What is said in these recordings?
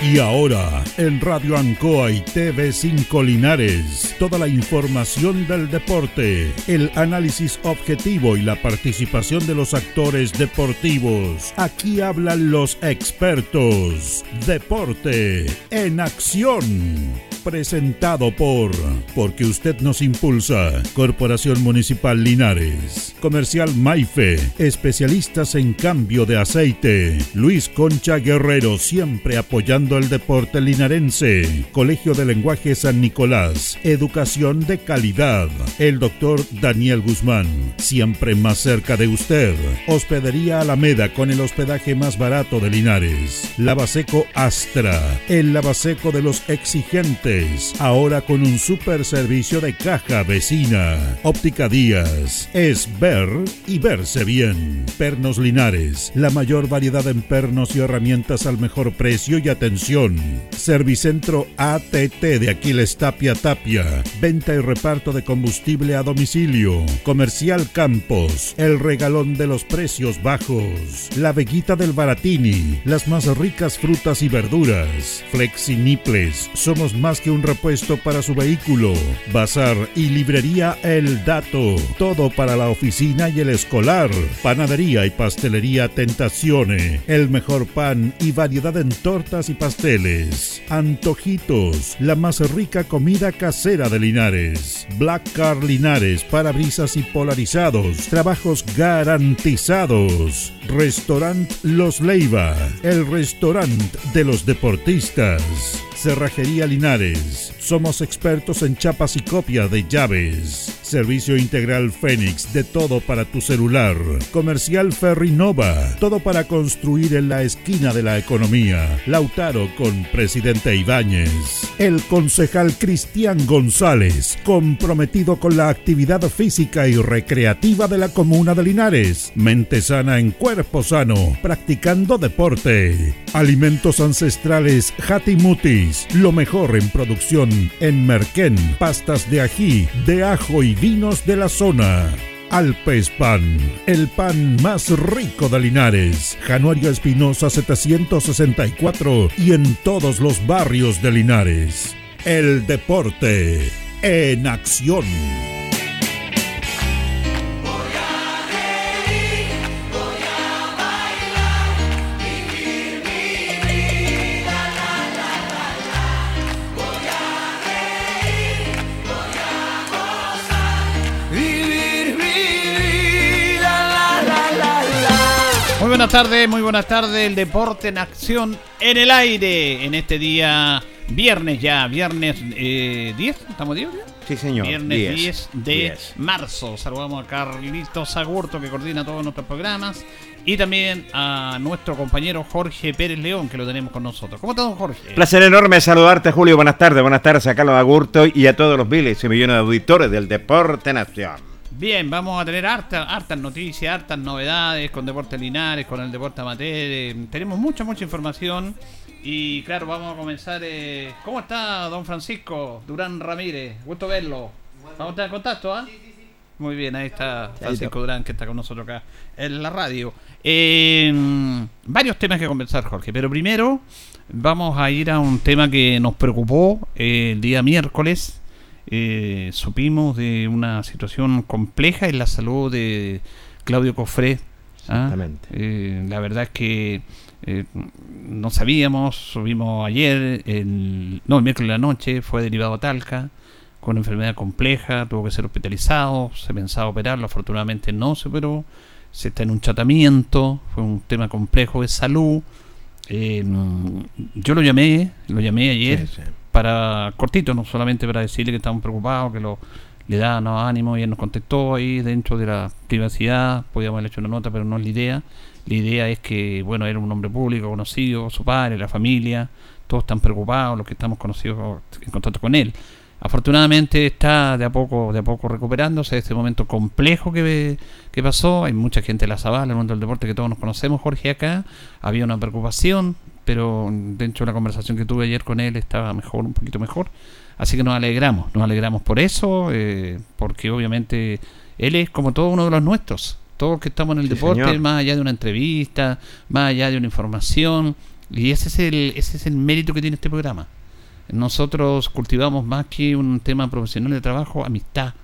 Y ahora, en Radio Ancoa y TV5 Linares, toda la información del deporte, el análisis objetivo y la participación de los actores deportivos. Aquí hablan los expertos. Deporte en acción presentado por Porque usted nos impulsa. Corporación Municipal Linares. Comercial Maife. Especialistas en cambio de aceite. Luis Concha Guerrero siempre apoyando el deporte linarense. Colegio de Lenguaje San Nicolás. Educación de calidad. El doctor Daniel Guzmán. Siempre más cerca de usted. Hospedería Alameda con el hospedaje más barato de Linares. Lavaseco Astra. El lavaseco de los exigentes ahora con un super servicio de caja vecina. Óptica Díaz, es ver y verse bien. Pernos Linares, la mayor variedad en pernos y herramientas al mejor precio y atención. Servicentro ATT de Aquiles Tapia Tapia, venta y reparto de combustible a domicilio. Comercial Campos, el regalón de los precios bajos. La Veguita del Baratini, las más ricas frutas y verduras. Flexi Niples, somos más que un repuesto para su vehículo. Bazar y librería El Dato. Todo para la oficina y el escolar. Panadería y pastelería Tentacione. El mejor pan y variedad en tortas y pasteles. Antojitos. La más rica comida casera de Linares. Black Car Linares. Parabrisas y polarizados. Trabajos garantizados. Restaurant Los Leiva. El restaurante de los deportistas. Cerrajería Linares. Somos expertos en chapas y copia de llaves. Servicio integral Fénix, de todo para tu celular. Comercial Ferrinova, todo para construir en la esquina de la economía. Lautaro con Presidente Ibáñez. El concejal Cristian González, comprometido con la actividad física y recreativa de la comuna de Linares. Mente sana en cuerpo sano, practicando deporte. Alimentos ancestrales Hatimuti lo mejor en producción en Merquén, pastas de ají, de ajo y vinos de la zona. Alpes Pan, el pan más rico de Linares. Januario Espinosa 764 y en todos los barrios de Linares. El deporte en acción. Buenas tardes, muy buenas tardes. El deporte en acción en el aire en este día viernes ya, viernes 10, eh, ¿estamos 10? Sí, señor. Viernes 10, de marzo. Saludamos a Carlitos Agurto que coordina todos nuestros programas y también a nuestro compañero Jorge Pérez León que lo tenemos con nosotros. ¿Cómo estás, Jorge? Placer enorme saludarte, Julio. Buenas tardes, buenas tardes a Carlos Agurto y a todos los miles y millones de auditores del Deporte en Acción. Bien, vamos a tener hartas, hartas noticias, hartas novedades con Deportes Linares, con el Deporte Amateur. Eh, tenemos mucha, mucha información. Y claro, vamos a comenzar. Eh, ¿Cómo está don Francisco Durán Ramírez? Gusto verlo. Vamos a tener contacto, ¿ah? Muy bien, ahí está Francisco Durán que está con nosotros acá en la radio. Eh, varios temas que conversar, Jorge. Pero primero vamos a ir a un tema que nos preocupó el día miércoles eh, supimos de una situación compleja en la salud de Claudio Cofré. ¿ah? Eh, la verdad es que eh, no sabíamos, subimos ayer, el, no, el miércoles de la noche, fue derivado a Talca con una enfermedad compleja, tuvo que ser hospitalizado, se pensaba operarlo, afortunadamente no se operó, se está en un tratamiento, fue un tema complejo de salud. yo lo llamé, lo llamé ayer, para cortito, no solamente para decirle que estamos preocupados, que lo, le da ánimo y él nos contestó ahí dentro de la privacidad, podíamos haber hecho una nota, pero no es la idea. La idea es que, bueno, era un hombre público, conocido, su padre, la familia, todos están preocupados, los que estamos conocidos en contacto con él. Afortunadamente está de a poco, de a poco recuperándose de este momento complejo que, que pasó. Hay mucha gente en la Zabala, en el mundo del deporte que todos nos conocemos, Jorge, acá. Había una preocupación, pero dentro de la conversación que tuve ayer con él estaba mejor, un poquito mejor. Así que nos alegramos, nos alegramos por eso, eh, porque obviamente él es como todo uno de los nuestros. Todos que estamos en el Sí, deporte, señor. más allá de una entrevista, más allá de una información. Y ese es el, ese es el mérito que tiene este programa. Nosotros cultivamos más que un tema profesional de trabajo, amistad.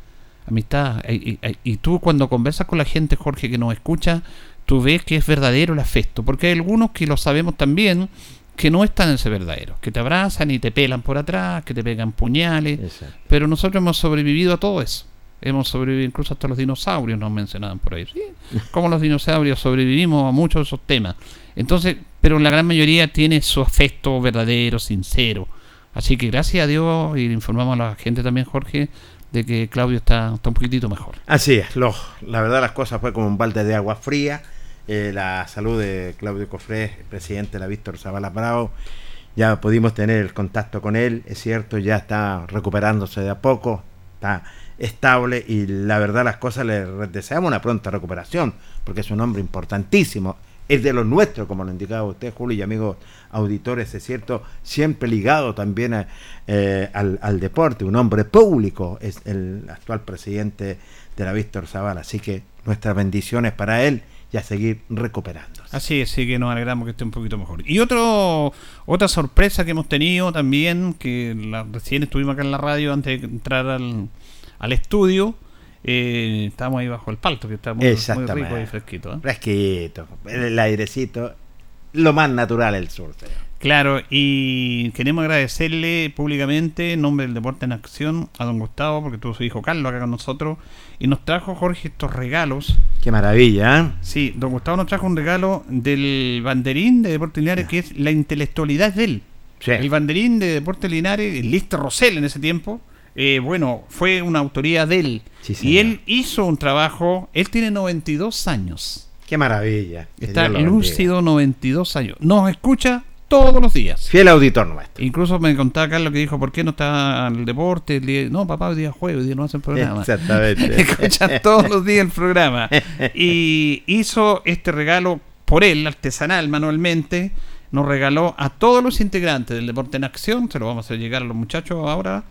Amistad. Y, y- y tú cuando conversas con la gente, Jorge, que nos escucha, tú ves que es verdadero el afecto. Porque hay algunos que lo sabemos también, que no están en ese verdadero. Que te abrazan y te pelan por atrás, que te pegan puñales. Exacto. Pero nosotros hemos sobrevivido a todo eso. Hemos sobrevivido incluso hasta los dinosaurios, nos mencionaban por ahí. Sí, como los dinosaurios sobrevivimos a muchos de esos temas. Entonces, pero la gran mayoría tiene su afecto verdadero, sincero. Así que gracias a Dios y le informamos a la gente también, Jorge, de que Claudio está, está un poquitito mejor. Así es, lo- la verdad las cosas fue como un balde de agua fría. Eh, la salud de Claudio Cofré, presidente de la Víctor Zavala Bravo, ya pudimos tener el contacto con él, es cierto, ya está recuperándose de a poco, está estable y la verdad las cosas le deseamos una pronta recuperación, porque es un hombre importantísimo, es de los nuestros, como lo indicaba usted, Julio, y amigos auditores, es cierto, siempre ligado también eh, al, al deporte, un hombre público, es el actual presidente de la Víctor Zavala, así que nuestras bendiciones para él y a seguir recuperándose. Así es, sí que nos alegramos que esté un poquito mejor. Y otro otra sorpresa que hemos tenido también, que la- recién estuvimos acá en la radio antes de entrar al, al estudio, eh, estábamos ahí bajo el palto, que está muy, muy rico y fresquito. ¿eh? Fresquito, el airecito, lo más natural el sur, señor. Claro, y queremos agradecerle públicamente en nombre del Deporte en Acción a don Gustavo, porque tuvo su hijo Carlos acá con nosotros, y nos trajo Jorge estos regalos. Qué maravilla, ¿eh? Sí, don Gustavo nos trajo un regalo del banderín de Deportes Linares, que es la intelectualidad de él. Sí. El banderín de Deportes Linares, Lister Rosell en ese tiempo, eh, bueno, fue una autoría de él. Sí, y él hizo un trabajo, él tiene 92 años. Qué maravilla. Está lúcido 92 años. Nos escucha todos los días. Fiel auditor nuestro. Incluso me contaba Carlos que dijo, ¿por qué no está el deporte? No, papá, hoy día es jueves, hoy día no hacen programa. Exactamente. Escuchan todos los días el programa. Y hizo este regalo por él, artesanal, manualmente. Nos regaló a todos los integrantes del Deporte en Acción, se lo vamos a hacer llegar a los muchachos ahora,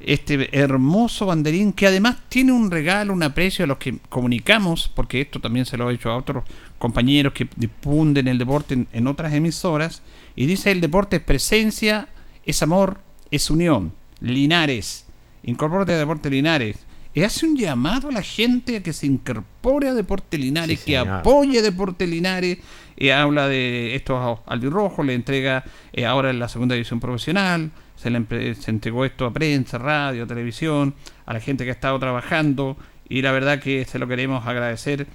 este hermoso banderín que además tiene un regalo, un aprecio a los que comunicamos, porque esto también se lo he hecho a otros compañeros que difunden el deporte en, en otras emisoras, y dice el deporte es presencia, es amor, es unión. Linares, incorpórate a Deporte Linares. Y hace un llamado a la gente a que se incorpore a Deporte Linares, Sí, que señor. apoye Deporte Linares. Y habla de estos albirrojos, le entrega eh, ahora en la segunda división profesional, se le se entregó esto a prensa, radio, televisión, a la gente que ha estado trabajando. Y la verdad que se lo queremos agradecer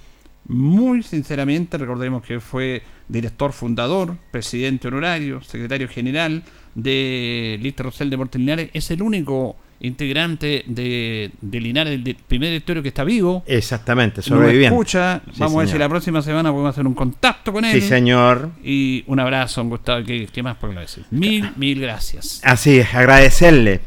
muy sinceramente. Recordemos que fue director fundador, presidente honorario, secretario general de Lister Rosell Deportes Linares. Es el único integrante de, de Linares, del de- primer directorio que está vivo. Exactamente, Nos sobreviviente. escucha. Sí, Vamos a ver si señor. la próxima semana podemos hacer un contacto con él. Sí, señor. Y un abrazo, don Gustavo. ¿Qué, qué más puedo decir? Mil, mil gracias. Así es, agradecerle.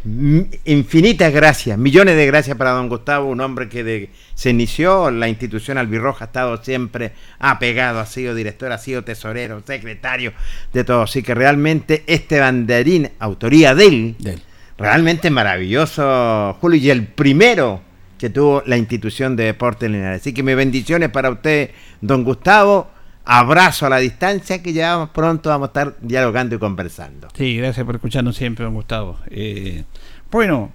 Infinitas gracias, millones de gracias para don Gustavo, un hombre que de- se inició la institución albirroja, ha estado siempre apegado, ha sido director, ha sido tesorero, secretario, de todo. Así que realmente este banderín, autoría de él, realmente maravilloso, Julio, y el primero que tuvo la institución de deporte Linares. Así que mis bendiciones para usted, don Gustavo. Abrazo a la distancia que ya pronto vamos a estar dialogando y conversando. Sí, gracias por escucharnos siempre, don Gustavo. Eh, bueno,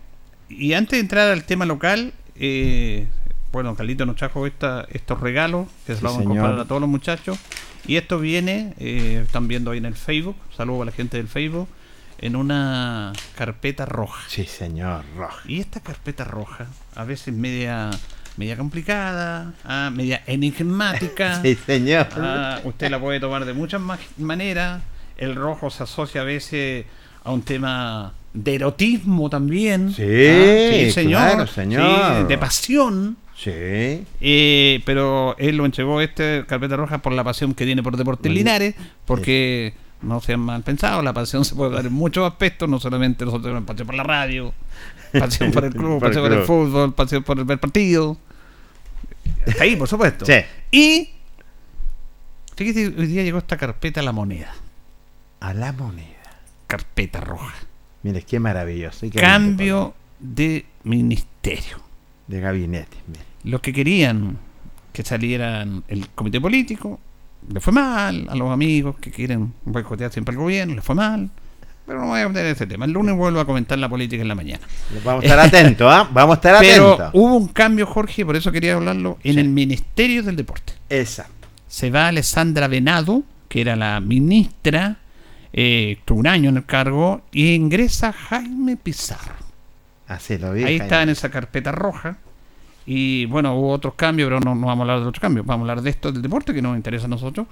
y antes de entrar al tema local, eh, bueno, Carlito nos trajo esta, estos regalos que se Sí, los vamos señor. a comprar a todos los muchachos. Y esto viene, eh, están viendo ahí en el Facebook, saludo a la gente del Facebook, en una carpeta roja. Sí, señor, rojo. Y esta carpeta roja, a veces media, media complicada, ah, media enigmática. Sí, señor. Ah, usted la puede tomar de muchas ma- maneras. El rojo se asocia a veces a un tema de erotismo también. Sí, Ah, claro, señor. Sí, de pasión. Sí. Eh, pero él lo entregó este carpeta roja por la pasión que tiene por Deportes Linares, porque no sean mal pensados, la pasión se puede dar en muchos aspectos, no solamente nosotros tenemos pasión por la radio, pasión por el club, pasión por el fútbol, pasión por el partido. Está ahí, por supuesto. Sí. Y fíjate, hoy día llegó esta carpeta a la moneda, A la moneda. carpeta roja. Mire, qué maravilloso. qué Cambio de ministerio. De gabinete. Los que querían que salieran el comité político, le fue mal a los amigos que quieren boicotear siempre al gobierno, le fue mal. Pero no voy a meter ese tema. El lunes vuelvo a comentar la política en la mañana. Vamos a estar atentos, ¿ah? Vamos a estar Pero atentos. hubo un cambio, Jorge, por eso quería hablarlo, en Sí. el Ministerio del Deporte. Exacto. Se va Alessandra Venado, que era la ministra, eh, estuvo un año en el cargo, y ingresa Jaime Pizarro. Así lo vi. Ahí está en esa carpeta roja. Y bueno, hubo otros cambios, pero no, no vamos a hablar de otros cambios. Vamos a hablar de esto del deporte que nos interesa a nosotros.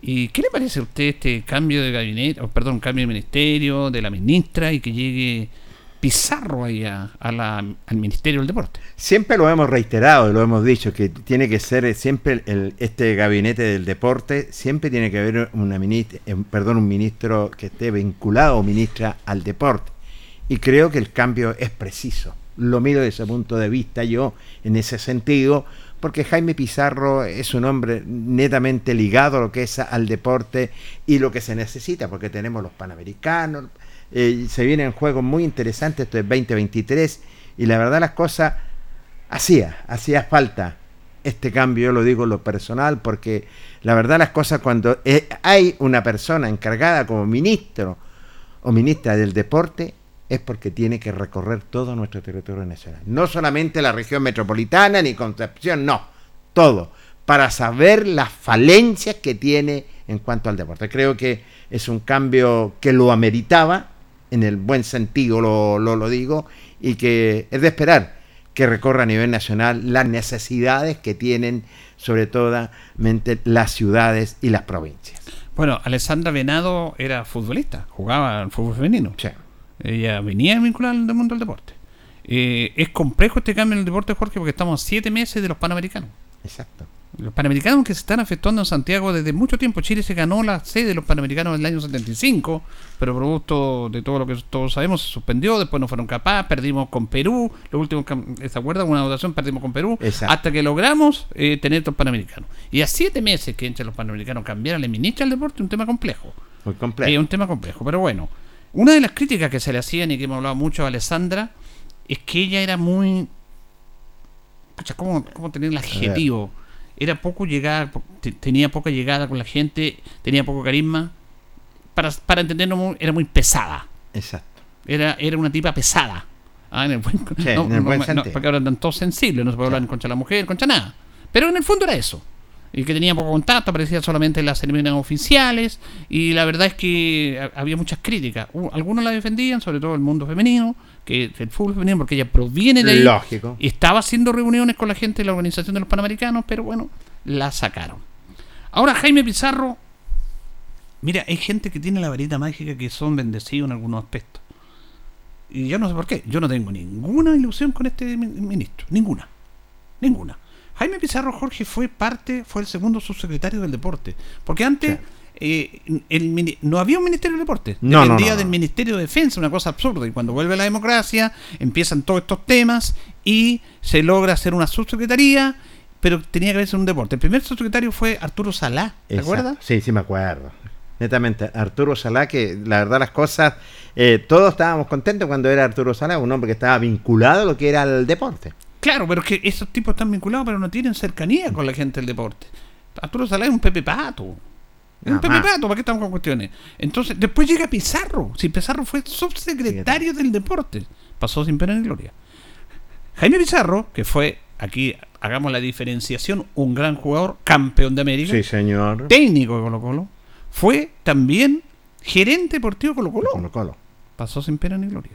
¿Y qué le parece a usted este cambio de gabinete, o perdón, cambio de ministerio, de la ministra y que llegue Pizarro ahí a, a la- al Ministerio del Deporte? Siempre lo hemos reiterado, lo hemos dicho, que tiene que ser eh, siempre el, este gabinete del deporte, siempre tiene que haber una ministra, perdón, un ministro que esté vinculado o ministra al deporte. Y creo que el cambio es preciso. Lo miro desde ese punto de vista yo, en ese sentido, porque Jaime Pizarro es un hombre netamente ligado a lo que es al deporte y lo que se necesita, porque tenemos los Panamericanos, eh, se vienen juegos muy interesantes, esto es 2023, y la verdad las cosas hacía, hacía falta este cambio, yo lo digo en lo personal, porque la verdad las cosas cuando eh, hay una persona encargada como ministro o ministra del deporte, es porque tiene que recorrer todo nuestro territorio nacional. No solamente la región metropolitana ni Concepción, no, todo, para saber las falencias que tiene en cuanto al deporte. Creo que es un cambio que lo ameritaba, en el buen sentido lo, lo, lo digo, y que es de esperar que recorra a nivel nacional las necesidades que tienen sobre todo las ciudades y las provincias. Bueno, Alessandra Venado era futbolista, jugaba al fútbol femenino. Sí. Ella venía vinculada al mundo del deporte. Eh, es complejo este cambio en el deporte, Jorge, porque estamos a siete meses de los Panamericanos. Exacto. Los Panamericanos que se están efectuando en Santiago desde mucho tiempo. Chile se ganó la sede de los Panamericanos en el año 75, pero producto de todo lo que todos sabemos se suspendió, después no fueron capaces, perdimos con Perú, los últimos, ¿se acuerdan? Una votación, perdimos con Perú, Exacto. hasta que logramos eh, tener estos Panamericanos. Y a siete meses que entre los Panamericanos cambiaran la ministra del deporte, un tema complejo. Muy complejo. Es un tema complejo, pero bueno. Una de las críticas que se le hacían y que hemos hablado mucho a Alessandra es que ella era muy. Pucha, ¿cómo, cómo tener el adjetivo? Era poco llegada, tenía poca llegada con la gente, tenía poco carisma. Para, para entendernos, era muy pesada. Exacto. Era, era una tipa pesada. Ah, en el buen, Sí, no, en el buen no, sentido. porque ahora están todos sensibles, no se puede hablar Claro. contra la mujer, contra nada. Pero en el fondo era eso. Y que tenía poco contacto, aparecía solamente en las ceremonias oficiales. Y la verdad es que ha- había muchas críticas. Algunos la defendían, sobre todo el mundo femenino, que el fútbol femenino, porque ella proviene de ahí. Lógico. Y estaba haciendo reuniones con la gente de la organización de los Panamericanos, pero bueno, la sacaron. Ahora Jaime Pizarro, mira, hay gente que tiene la varita mágica que son bendecidos en algunos aspectos. Y yo no sé por qué, yo no tengo ninguna ilusión con este mi- ministro, ninguna, ninguna. Jaime Pizarro Jorge fue parte, fue el segundo subsecretario del deporte, porque antes eh, el no había un ministerio del deporte, No, no, dependía no, no. del Ministerio de Defensa, una cosa absurda. Y cuando vuelve la democracia, empiezan todos estos temas y se logra hacer una subsecretaría, pero tenía que verse un deporte. El primer subsecretario fue Arturo Salá, ¿te Exacto. acuerdas? Sí, sí me acuerdo. Netamente, Arturo Salá, que la verdad las cosas, eh, todos estábamos contentos cuando era Arturo Salá, un hombre que estaba vinculado a lo que era el deporte. Claro, pero es que esos tipos están vinculados, pero no tienen cercanía con la gente del deporte. Arturo Salá es un Pepe Pato. Es un Pepe. Pato, ¿para qué estamos con cuestiones? Entonces, después llega Pizarro. Si Pizarro fue subsecretario del deporte, pasó sin pena ni gloria. Jaime Pizarro, que fue, aquí hagamos la diferenciación, un gran jugador, campeón de América, Sí, señor. técnico de Colo Colo, fue también gerente deportivo de Colo Colo. Colo Colo. Pasó sin pena ni gloria.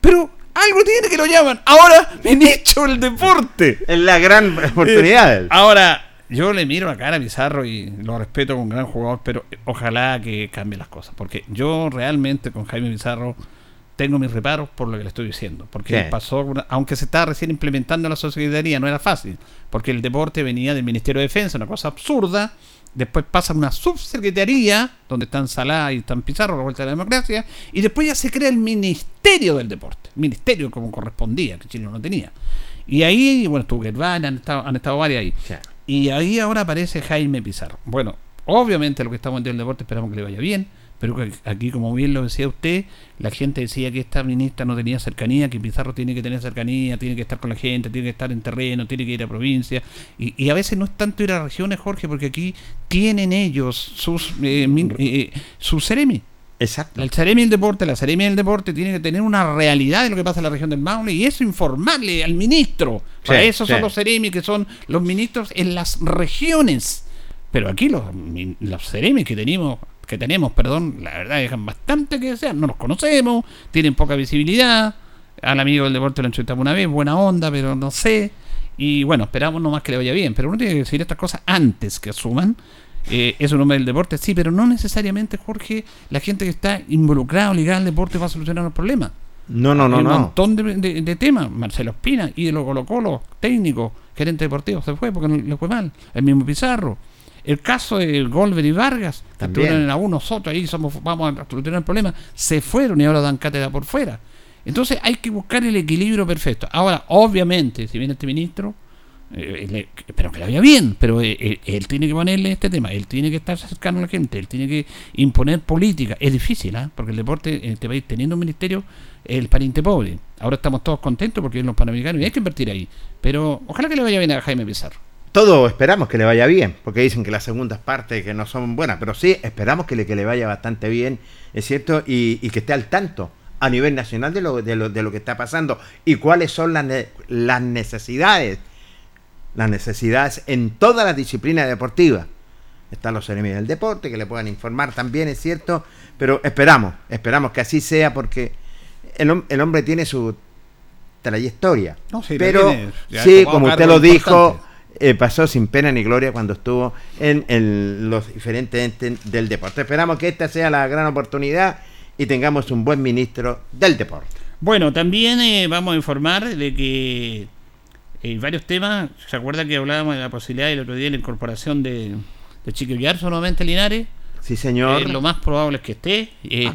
Pero algo tiene que lo llaman. Ahora, ministro del deporte. Es la gran oportunidad. Ahora, yo le miro la cara a Pizarro y lo respeto como un gran jugador, pero ojalá que cambie las cosas. Porque yo realmente con Jaime Pizarro tengo mis reparos por lo que le estoy diciendo. Porque Sí. pasó, una- aunque se estaba recién implementando la sociedad, no era fácil. Porque el deporte venía del Ministerio de Defensa, una cosa absurda. Después pasa a una subsecretaría, donde están Salá y están Pizarro, la vuelta de la democracia. Y después ya se crea el Ministerio del Deporte. Ministerio como correspondía, que Chile no tenía. Y ahí, bueno, estuvo Gerván, han estado, han estado varias ahí. Sí. Y ahí ahora aparece Jaime Pizarro. Bueno, obviamente lo que estamos en el deporte esperamos que le vaya bien, Pero aquí, como bien lo decía usted, la gente decía que esta ministra no tenía cercanía, que Pizarro tiene que tener cercanía, tiene que estar con la gente, tiene que estar en terreno, tiene que ir a provincia. Y, y a veces no es tanto ir a regiones, Jorge, porque aquí tienen ellos sus, eh, min- eh, sus seremi. Exacto. El Ceremi del Deporte, la Ceremi del Deporte tiene que tener una realidad de lo que pasa en la región del Maule y eso informarle al ministro. Para Sí, eso son los Ceremi, que son los ministros en las regiones. Pero aquí los, los Ceremi que tenemos, que tenemos, perdón, la verdad dejan bastante que desear. No los conocemos, tienen poca visibilidad. Al amigo del deporte lo entrevistamos una vez, buena onda, pero no sé. Y bueno, esperamos nomás que le vaya bien. Pero uno tiene que decir estas cosas antes que asuman. Eh, es un hombre del deporte, sí, pero no necesariamente, Jorge, la gente que está involucrada o ligada al deporte va a solucionar los problemas. No, no, no, Hay un no. montón de, de- de temas. Marcelo Espina, ídolo Colo Colo, técnico, gerente deportivo, se fue porque no le fue mal. El mismo Pizarro. El caso de Golver y Vargas, que También. estuvieron en la U, nosotros ahí somos, vamos a solucionar el problema, se fueron y ahora dan cátedra por fuera. Entonces hay que buscar el equilibrio perfecto. Ahora, obviamente, si viene este ministro, eh, le- pero que le vaya bien, pero eh, eh, él tiene que ponerle este tema, él tiene que estar cercano a la gente, él tiene que imponer política. Es difícil, ¿ah? porque el deporte en este país, teniendo un ministerio, es el pariente pobre. Ahora estamos todos contentos porque en los panamericanos y hay que invertir ahí. Pero ojalá que le vaya bien a Jaime Pizarro. Todos esperamos que le vaya bien, porque dicen que las segundas partes que no son buenas, pero sí esperamos que le, que le vaya bastante bien, es cierto, y, y que esté al tanto a nivel nacional de lo, de lo, de lo que está pasando y cuáles son las, las necesidades, las necesidades en todas las disciplinas deportivas. Están los enemigos del deporte que le puedan informar también, es cierto, pero esperamos, esperamos que así sea porque el, el hombre tiene su trayectoria. No, sí, pero tiene, sí, como usted lo dijo. Eh, pasó sin pena ni gloria cuando estuvo en, los diferentes entes del deporte. Esperamos que esta sea la gran oportunidad y tengamos un buen ministro del deporte. Bueno, también eh, vamos a informar de que eh, varios temas, ¿se acuerda que hablábamos de la posibilidad el otro día de la incorporación de, de a Linares? Sí, señor. Eh, lo más probable es que esté. eh, Ah,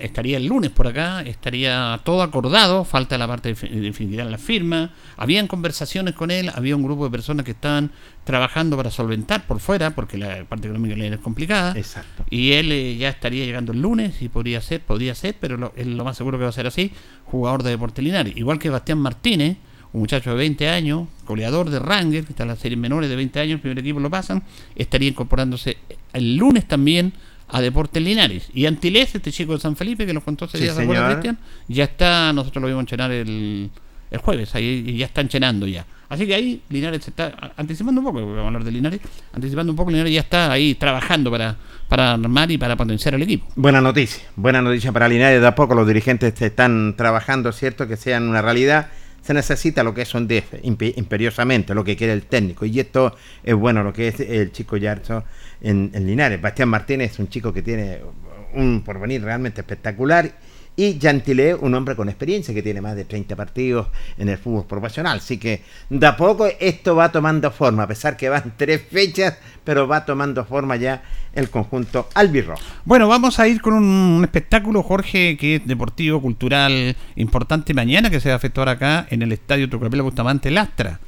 estaría el lunes por acá, estaría todo acordado, falta la parte de definitiva la firma. Habían conversaciones con él, había un grupo de personas que estaban trabajando para solventar por fuera, porque la parte económica de es complicada. Exacto. Y él eh, ya estaría llegando el lunes y podría ser, podría ser, pero lo, es lo más seguro que va a ser así, jugador de Deportes Linares. Igual que Bastián Martínez, un muchacho de 20 años, goleador de Ranger, que está en las series menores de 20 años, el primer equipo lo pasan, estaría incorporándose el lunes también a Deportes Linares. Y Antilés, este chico de San Felipe, que nos contó ese Sí, día, ¿se acuerda, señor. Cristian? Ya está, nosotros lo vimos entrenar el, el jueves, ahí ya están llenando ya. Así que ahí Linares se está anticipando un poco, vamos a hablar de Linares, anticipando un poco, Linares ya está ahí trabajando para, para armar y para potenciar el equipo. Buena noticia, buena noticia para Linares. De a poco los dirigentes están trabajando, ¿cierto? Que sean una realidad. Se necesita lo que DF, impe- imperiosamente, lo que quiere el técnico. Y esto es bueno, lo que es el chico Yarzo en, en Linares. Bastián Martínez es un chico que tiene un porvenir realmente espectacular. Y Yantilé, un hombre con experiencia que tiene más de 30 partidos en el fútbol profesional. Así que de a poco esto va tomando forma, a pesar que van tres fechas, pero va tomando forma ya el conjunto albirrojo. Bueno, vamos a ir con un espectáculo, Jorge, que es deportivo, cultural, importante mañana, que se va a efectuar acá en el Estadio Tucapel Bustamante Lastra.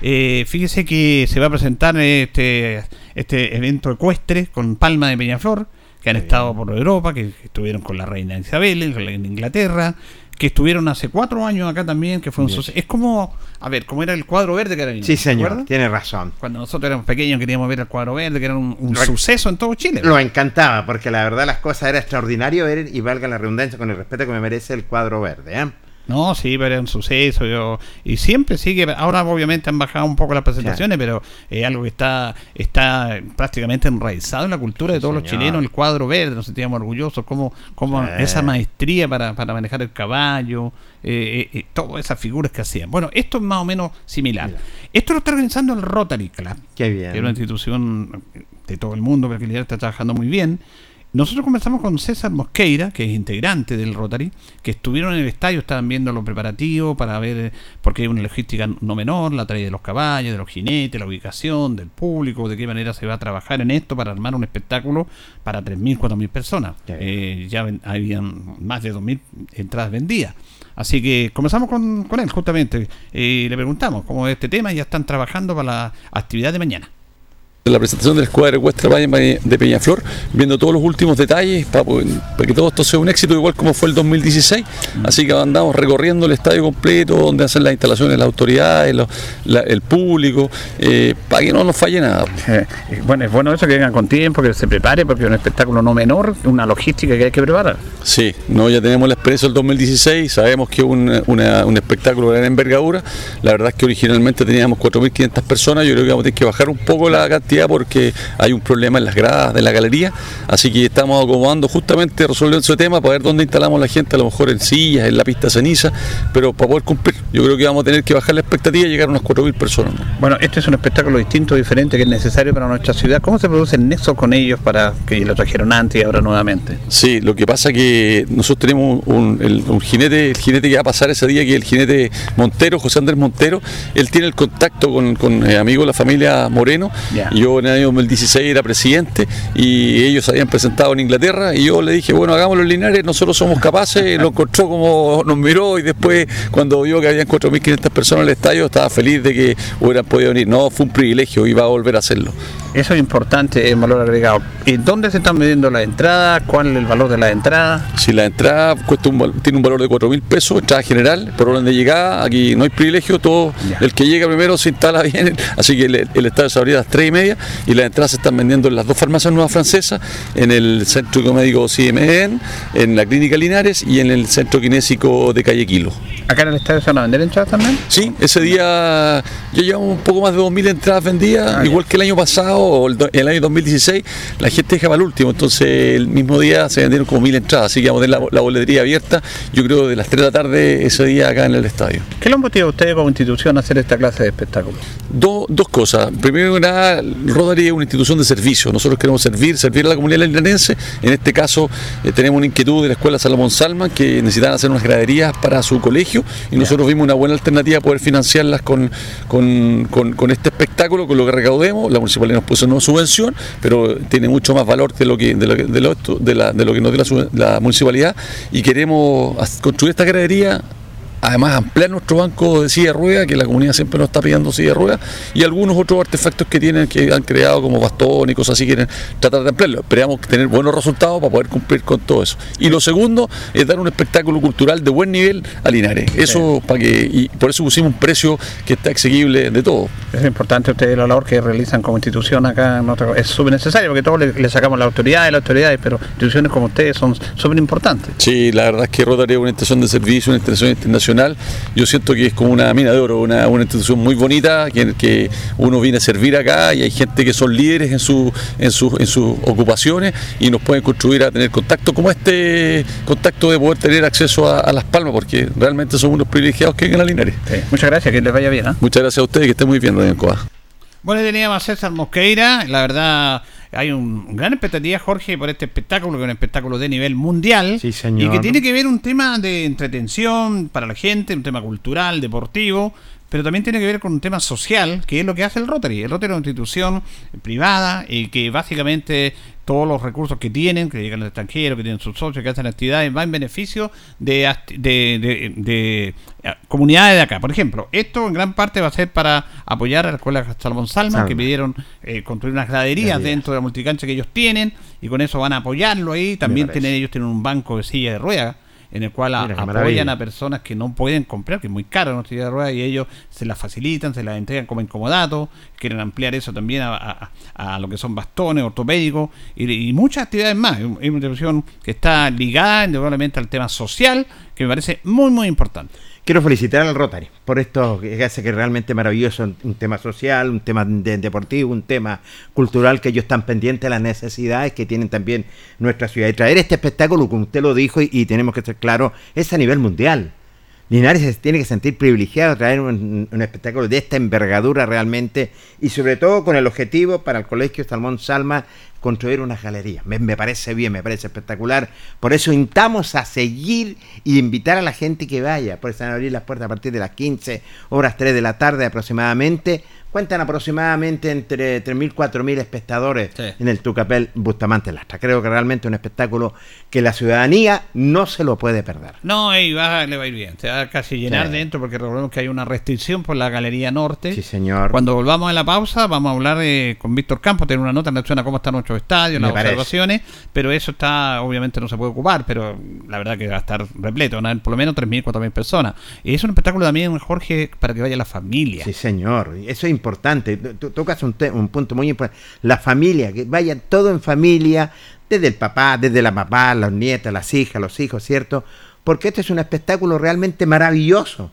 Eh, fíjese que se va a presentar este, este evento ecuestre con Palma de Peñaflor, que han estado por Europa, que, que estuvieron con la reina Isabel en, Inglaterra, que estuvieron hace cuatro años acá también, que fue un suceso. Es como, a ver, como era el cuadro verde que era Sí, señor, tiene razón. Cuando nosotros éramos pequeños queríamos ver el cuadro verde, que era un, suceso en todo Chile. Lo encantaba, porque la verdad las cosas era extraordinario ver, y valga la redundancia, con el respeto que me merece el cuadro verde. ¿eh? No, sí, pero era un suceso. yo- y siempre sigue. Ahora, obviamente, han bajado un poco las presentaciones, pero es algo que está está prácticamente enraizado en la cultura de todos los chilenos. El cuadro verde, nos sentíamos orgullosos. Como, como esa maestría para, para manejar el caballo, eh, eh, eh, todas esas figuras que hacían. Bueno, esto es más o menos similar. Mira. Esto lo está organizando el Rotary Club Qué que es una bien. institución de todo el mundo, que está trabajando muy bien. Nosotros conversamos con César Mosqueira, que es integrante del Rotary, que estuvieron en el estadio, estaban viendo los preparativos para ver, eh, porque hay una logística no menor, la traída de los caballos, de los jinetes, la ubicación, del público, de qué manera se va a trabajar en esto para armar un espectáculo para 3.000, 4.000 personas. Bien. Eh, ya ven- habían más de 2.000 entradas vendidas. Así que comenzamos con, con él, justamente, y le preguntamos cómo es este tema y ya están trabajando para la actividad de mañana. La presentación de la escuadra Valle de Peñaflor, viendo todos los últimos detalles para, que todo esto sea un éxito, igual como fue el 2016. Así que andamos recorriendo el estadio completo, donde hacen las instalaciones las autoridades, el público, eh, para que no nos falle nada. Eh, bueno, es bueno eso que vengan con tiempo, que se prepare, porque es un espectáculo no menor, una logística que hay que preparar. Sí, no, ya tenemos la experiencia del 2016, sabemos que es un, espectáculo de gran envergadura. La verdad es que originalmente teníamos 4.500 personas, yo creo que vamos a tener que bajar un poco la cantidad porque hay un problema en las gradas de la galería, así que estamos acomodando justamente resolviendo ese tema para ver dónde instalamos la gente, a lo mejor en sillas, en la pista ceniza, pero para poder cumplir. Yo creo que vamos a tener que bajar la expectativa y llegar a unas 4.000 personas. Bueno, este es un espectáculo distinto, diferente, que es necesario para nuestra ciudad. ¿Cómo se produce el nexo con ellos para que lo trajeron antes y ahora nuevamente? Sí, lo que pasa es que nosotros tenemos un, jinete, el jinete que va a pasar ese día, que es el jinete Montero, José Andrés Montero, él tiene el contacto con, con eh, amigos de la familia Moreno yo en el año 2016 era presidente y ellos habían presentado en Inglaterra y yo le dije, bueno, hagámoslo en Linares, nosotros somos capaces, lo encontró como nos miró y después cuando vio que habían 4.500 personas en el estadio estaba feliz de que hubieran podido venir. No, fue un privilegio y va a volver a hacerlo. Eso es importante, el valor agregado. ¿Y dónde se están midiendo la entrada? ¿Cuál es el valor de la entrada? Si la entrada cuesta tiene un valor de 4 mil pesos, entrada general, por orden de llegada, aquí no hay privilegio, todo el que llega primero se instala bien, así que el, estadio se abría a las 3 y media y las entradas se están vendiendo en las dos farmacias nuevas francesas, en el Centro Médico CMN, en la Clínica Linares y en el Centro Kinésico de Calle Quilo. ¿Acá en el estadio se van a vender entradas también? Sí, ese día ya llevamos un poco más de 2.000 entradas vendidas, ah, igual que el año pasado o el, año 2016, la gente dejaba el último, entonces el mismo día se vendieron como 1.000 entradas, así que vamos a tener la, boletería abierta, yo creo de las 3 de la tarde ese día acá en el estadio. ¿Qué lo motiva a ustedes como institución a hacer esta clase de espectáculos? dos cosas. Primero que nada, Rotary es una institución de servicio. Nosotros queremos servir, servir a la comunidad linarense. En este caso, eh, tenemos una inquietud de la Escuela Salomón Salman que necesitan hacer unas graderías para su colegio y nosotros vimos una buena alternativa poder financiarlas con, con, este espectáculo, con lo que recaudemos. La municipalidad nos puso una subvención, pero tiene mucho más valor de lo que, de lo, de lo, de la, de lo que nos dio la, la municipalidad y queremos construir esta gradería además ampliar nuestro banco de silla de ruedas, que la comunidad siempre nos está pidiendo silla de ruedas, y algunos otros artefactos que tienen, que han creado como bastón y cosas así, quieren tratar de ampliarlo. Esperamos tener buenos resultados para poder cumplir con todo eso. Y lo segundo es dar un espectáculo cultural de buen nivel a Linares. Eso para que, y por eso pusimos un precio que está exeguible de todo. Es importante ustedes la labor que realizan como institución acá, es súper necesario, porque todos le, sacamos la autoridad de las autoridades, pero instituciones como ustedes son súper importantes. Sí, la verdad es que Rotary es una institución de servicio, una institución internacional yo siento que es como una mina de oro, una, institución muy bonita, que, que uno viene a servir acá y hay gente que son líderes en, su, en, en sus ocupaciones y nos pueden construir a tener contacto como este contacto de poder tener acceso a, Las Palmas, porque realmente son unos privilegiados que vengan a Linares. muchas gracias, que les vaya bien. ¿ah? Muchas gracias a ustedes, que estén muy bien, Ryan Coa. Bueno, teníamos a César Mosqueira, la verdad hay un gran expectativa, Jorge, por este espectáculo, que es un espectáculo de nivel mundial. Sí, señor. Y que tiene que ver un tema de entretención para la gente, un tema cultural, deportivo, pero también tiene que ver con un tema social, que es lo que hace el Rotary. El Rotary es una institución privada y que básicamente todos los recursos que tienen, que llegan al extranjero, que tienen sus socios, que hacen actividades, va en beneficio de, de, eh, comunidades de acá. Por ejemplo, esto en gran parte va a ser para apoyar a la escuela Salmón Salma, que pidieron eh, construir unas graderías dentro de la multicancha que ellos tienen, y con eso van a apoyarlo ahí. También tienen ellos tienen un banco de silla de ruedas en el cual apoyan a personas que no pueden comprar, que es muy caro una silla de ruedas, y ellos se las facilitan, se las entregan como incomodato, quieren ampliar eso también a, lo que son bastones ortopédicos y, muchas actividades más. Es una institución que está ligada indudablemente al tema social, que me parece muy, muy importante. Quiero felicitar al Rotary por esto que hace que realmente maravilloso, un tema social, un tema deportivo, un tema cultural, que ellos están pendientes de las necesidades que tienen también nuestra ciudad. Y traer este espectáculo, como usted lo dijo, y, tenemos que ser claros, es a nivel mundial. Linares se tiene que sentir privilegiado traer un, espectáculo de esta envergadura realmente y sobre todo con el objetivo para el Colegio Salmón Salma construir unas galerías. Me, me, parece bien, me parece espectacular. Por eso invitamos a seguir y invitar a la gente que vaya. Por eso van a abrir las puertas a partir de las 15 horas 3 de la tarde aproximadamente cuentan aproximadamente entre 3.000 4.000 espectadores sí. en el Tucapel Bustamante Lastra. Creo que realmente es un espectáculo que la ciudadanía no se lo puede perder. No, y va, le va a ir bien. Se va a casi llenar sí. dentro porque recordemos que hay una restricción por la Galería Norte. Sí, señor. Cuando volvamos a la pausa vamos a hablar eh, con Víctor Campos, tener una nota en relación a cómo están nuestros estadios, las observaciones, pero eso está, obviamente no se puede ocupar, pero la verdad que va a estar repleto, van a haber por lo menos 3.000, 4.000 personas. Y es un espectáculo también, Jorge, para que vaya la familia. Sí, señor. Eso es importante. Tocas un, un, punto muy importante. La familia, que vaya todo en familia, desde el papá, desde la mamá, las nietas, las hijas, los hijos, ¿cierto? Porque este es un espectáculo realmente maravilloso,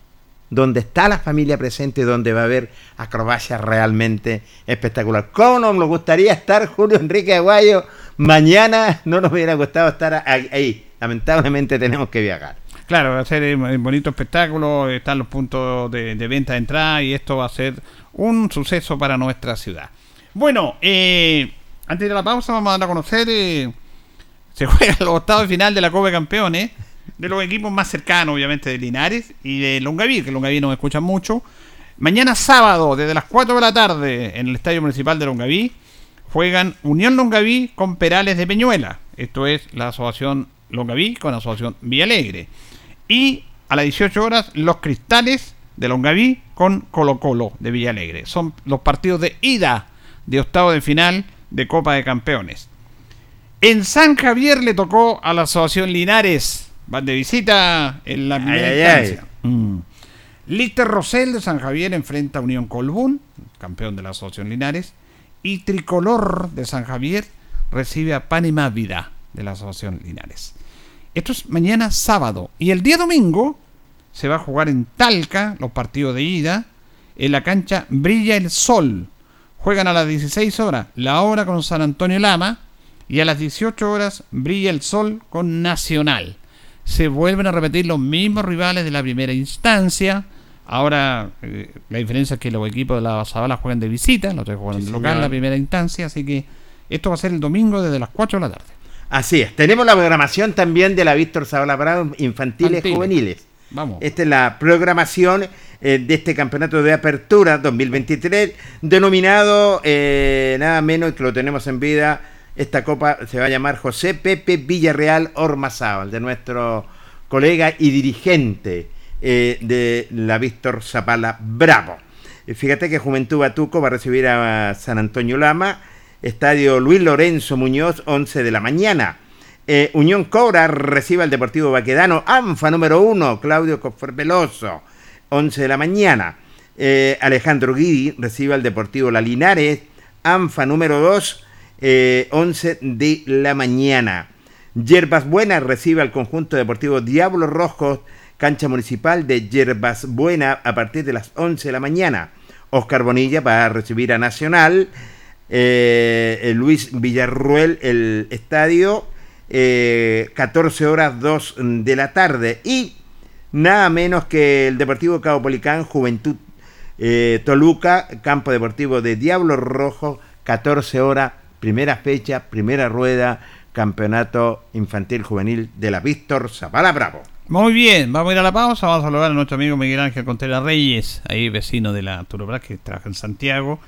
donde está la familia presente, donde va a haber acrobacia realmente espectacular. ¿Cómo nos gustaría estar, Julio Enrique Aguayo? Mañana no nos hubiera gustado estar ahí. Lamentablemente tenemos que viajar. Claro, va a ser un bonito espectáculo, están los puntos de, de, venta de entrada y esto va a ser un suceso para nuestra ciudad. Bueno, eh, antes de la pausa vamos a dar a conocer, eh, se juega los octavos de final de la Copa de Campeones, de los equipos más cercanos obviamente de Linares y de Longaví, que Longaví nos escuchan mucho. Mañana sábado, desde las 4 de la tarde, en el Estadio Municipal de Longaví, juegan Unión Longaví con Perales de Peñuela. Esto es la asociación Longaví con la asociación Villalegre. Y a las 18 horas, los Cristales de Longaví con Colo Colo de Villalegre. Son los partidos de ida de octavo de final de Copa de Campeones. En San Javier le tocó a la Asociación Linares. Van de visita en la primera ay, instancia. Ay. Mm. Lister Rosell de San Javier enfrenta a Unión Colbún, campeón de la Asociación Linares. Y Tricolor de San Javier recibe a Panamá Vida de la Asociación Linares. Esto es mañana sábado. Y el día domingo se va a jugar en Talca los partidos de ida. En la cancha Brilla el Sol. Juegan a las 16 horas la hora con San Antonio Lama. Y a las 18 horas Brilla el Sol con Nacional. Se vuelven a repetir los mismos rivales de la primera instancia. Ahora eh, la diferencia es que los equipos de la Zabala juegan de visita, los otros juegan sí, de local en la primera instancia. Así que esto va a ser el domingo desde las 4 de la tarde. Así es. Tenemos la programación también de la Víctor Zabala Bravo Infantiles y Juveniles. Esta es la programación eh, de este campeonato de apertura 2023, denominado eh, nada menos que lo tenemos en vida. Esta copa se va a llamar José Pepe Villarreal Ormazábal, de nuestro colega y dirigente eh, de la Víctor Zapala Bravo. Fíjate que Juventud Batuco va a recibir a San Antonio Lama Estadio Luis Lorenzo Muñoz, 11 de la mañana. Eh, Unión Cobra recibe al Deportivo Baquedano, ANFA número 1, Claudio Veloso, 11 de la mañana. Eh, Alejandro Guidi recibe al Deportivo La Linares, ANFA número 2, eh, 11 de la mañana. Yerbas Buenas recibe al conjunto deportivo Diablos Rojos, cancha municipal de Yerbas Buena a partir de las 11 de la mañana. Oscar Bonilla va a recibir a Nacional eh, Luis Villarruel, el estadio, eh, 14 horas 2 de la tarde. Y nada menos que el Deportivo Caupolicán, Juventud eh, Toluca, Campo Deportivo de Diablo Rojo, 14 horas, primera fecha, primera rueda, Campeonato Infantil Juvenil de la Víctor Zapala Bravo. Muy bien, vamos a ir a la pausa, vamos a saludar a nuestro amigo Miguel Ángel Contreras Reyes, ahí vecino de la Turobras que trabaja en Santiago.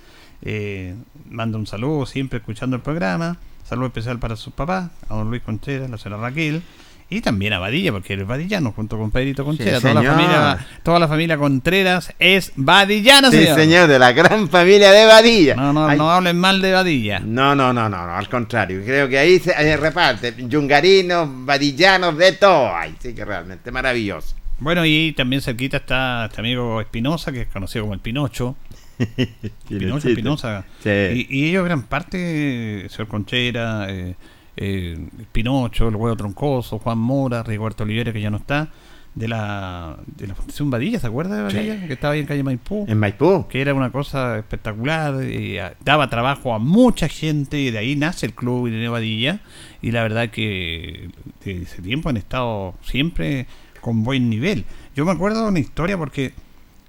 Eh, un saludo siempre escuchando el programa. Saludo especial para sus papás, a don Luis Concheras, la señora Raquel. Y también a Badilla, porque él es vadillano junto con Pedrito Concheras. Sí, toda, la familia, toda la familia Contreras es vadillana, sí, señor. señor. de la gran familia de Badilla. No, no, Ay. no hablen mal de Badilla. No, no, no, no, no, al contrario. Creo que ahí se ahí reparte. Yungarinos, vadillanos, de todo. Ay, sí que realmente maravilloso. Bueno, y también cerquita está este amigo Espinosa, que es conocido como el Pinocho. Pinocho, Espinosa. Sí. Y, y, ellos eran parte, señor Conchera, eh, eh, Pinocho, el huevo troncoso, Juan Mora, Rigoberto Olivera, que ya no está, de la, de la Fundación Badilla, ¿se acuerda de Badilla? Sí. Que estaba ahí en calle Maipú. En Maipú. Que era una cosa espectacular, y, a, daba trabajo a mucha gente, y de ahí nace el club de Badilla, y la verdad que de ese tiempo han estado siempre con buen nivel. Yo me acuerdo de una historia porque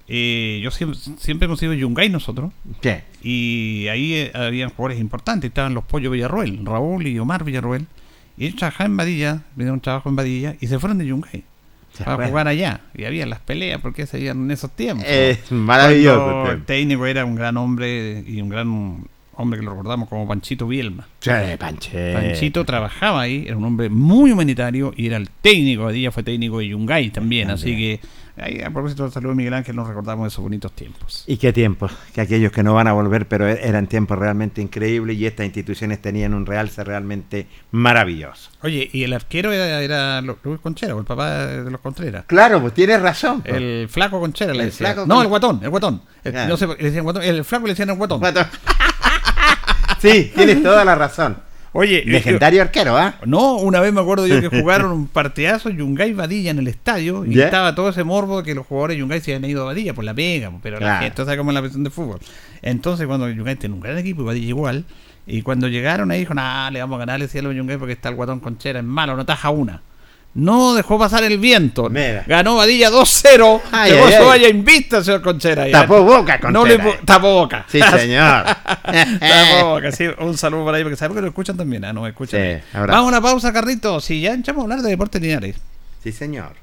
Eh, yo siempre, siempre hemos sido Yungay nosotros. Sí. Y ahí eh, habían jugadores importantes. Estaban los Pollos Villarroel, Raúl y Omar Villarroel. Y ellos trabajaban en Badilla, vinieron un trabajo en Badilla y se fueron de Yungay Se para jugar allá. Y había las peleas porque se veían en esos tiempos. Es maravilloso. El técnico era un gran hombre y un gran hombre que lo recordamos como Panchito Bielma. Sí, Panche. Panchito trabajaba ahí, era un hombre muy humanitario y era el técnico, Badilla fue técnico de Yungay también, así que ahí, a propósito de Miguel Ángel nos recordamos de esos bonitos tiempos. Y qué tiempos, que aquellos que no van a volver, pero e- eran tiempos realmente increíbles y estas instituciones tenían un realce realmente maravilloso. Oye, y el arquero era, era Lu- Luis Conchera, o el papá de los Contreras. Claro, pues tienes razón. pues. El flaco Conchera le decía. flaco no, Con- el guatón, el guatón. El, Claro. no sé, le decían guatón, el flaco le decían el guatón. Cuatro. sí, tienes toda la razón. Oye, eh, Legendario arquero, ¿ah? No, una vez me acuerdo yo que jugaron un partidazo Yungay Badilla en el estadio y ¿Ya? estaba todo ese morbo de que los jugadores de Yungay se habían ido a Badilla por la pega, pero la Claro. gente sabe cómo es la presión de fútbol. Entonces, cuando Yungay tiene un gran equipo y Badilla igual, y cuando llegaron ahí dijo, nah, le vamos a ganar el cielo a Yungay porque está el guatón Conchera, es malo, no taja una. No dejó pasar el viento. Mira. Ganó Badilla 2-0. Ay, Llegó ay, su ay. valla invicta, señor Conchera. Tapó boca, No le Conchera. pu- tapó boca. Sí, señor. Tapó boca, sí. Un saludo por ahí, porque sabemos que lo escuchan también. Ah, no, escuchan. Sí. Vamos a una pausa, Carlitos. Si ya echamos a hablar de deportes lineares. sí, señor.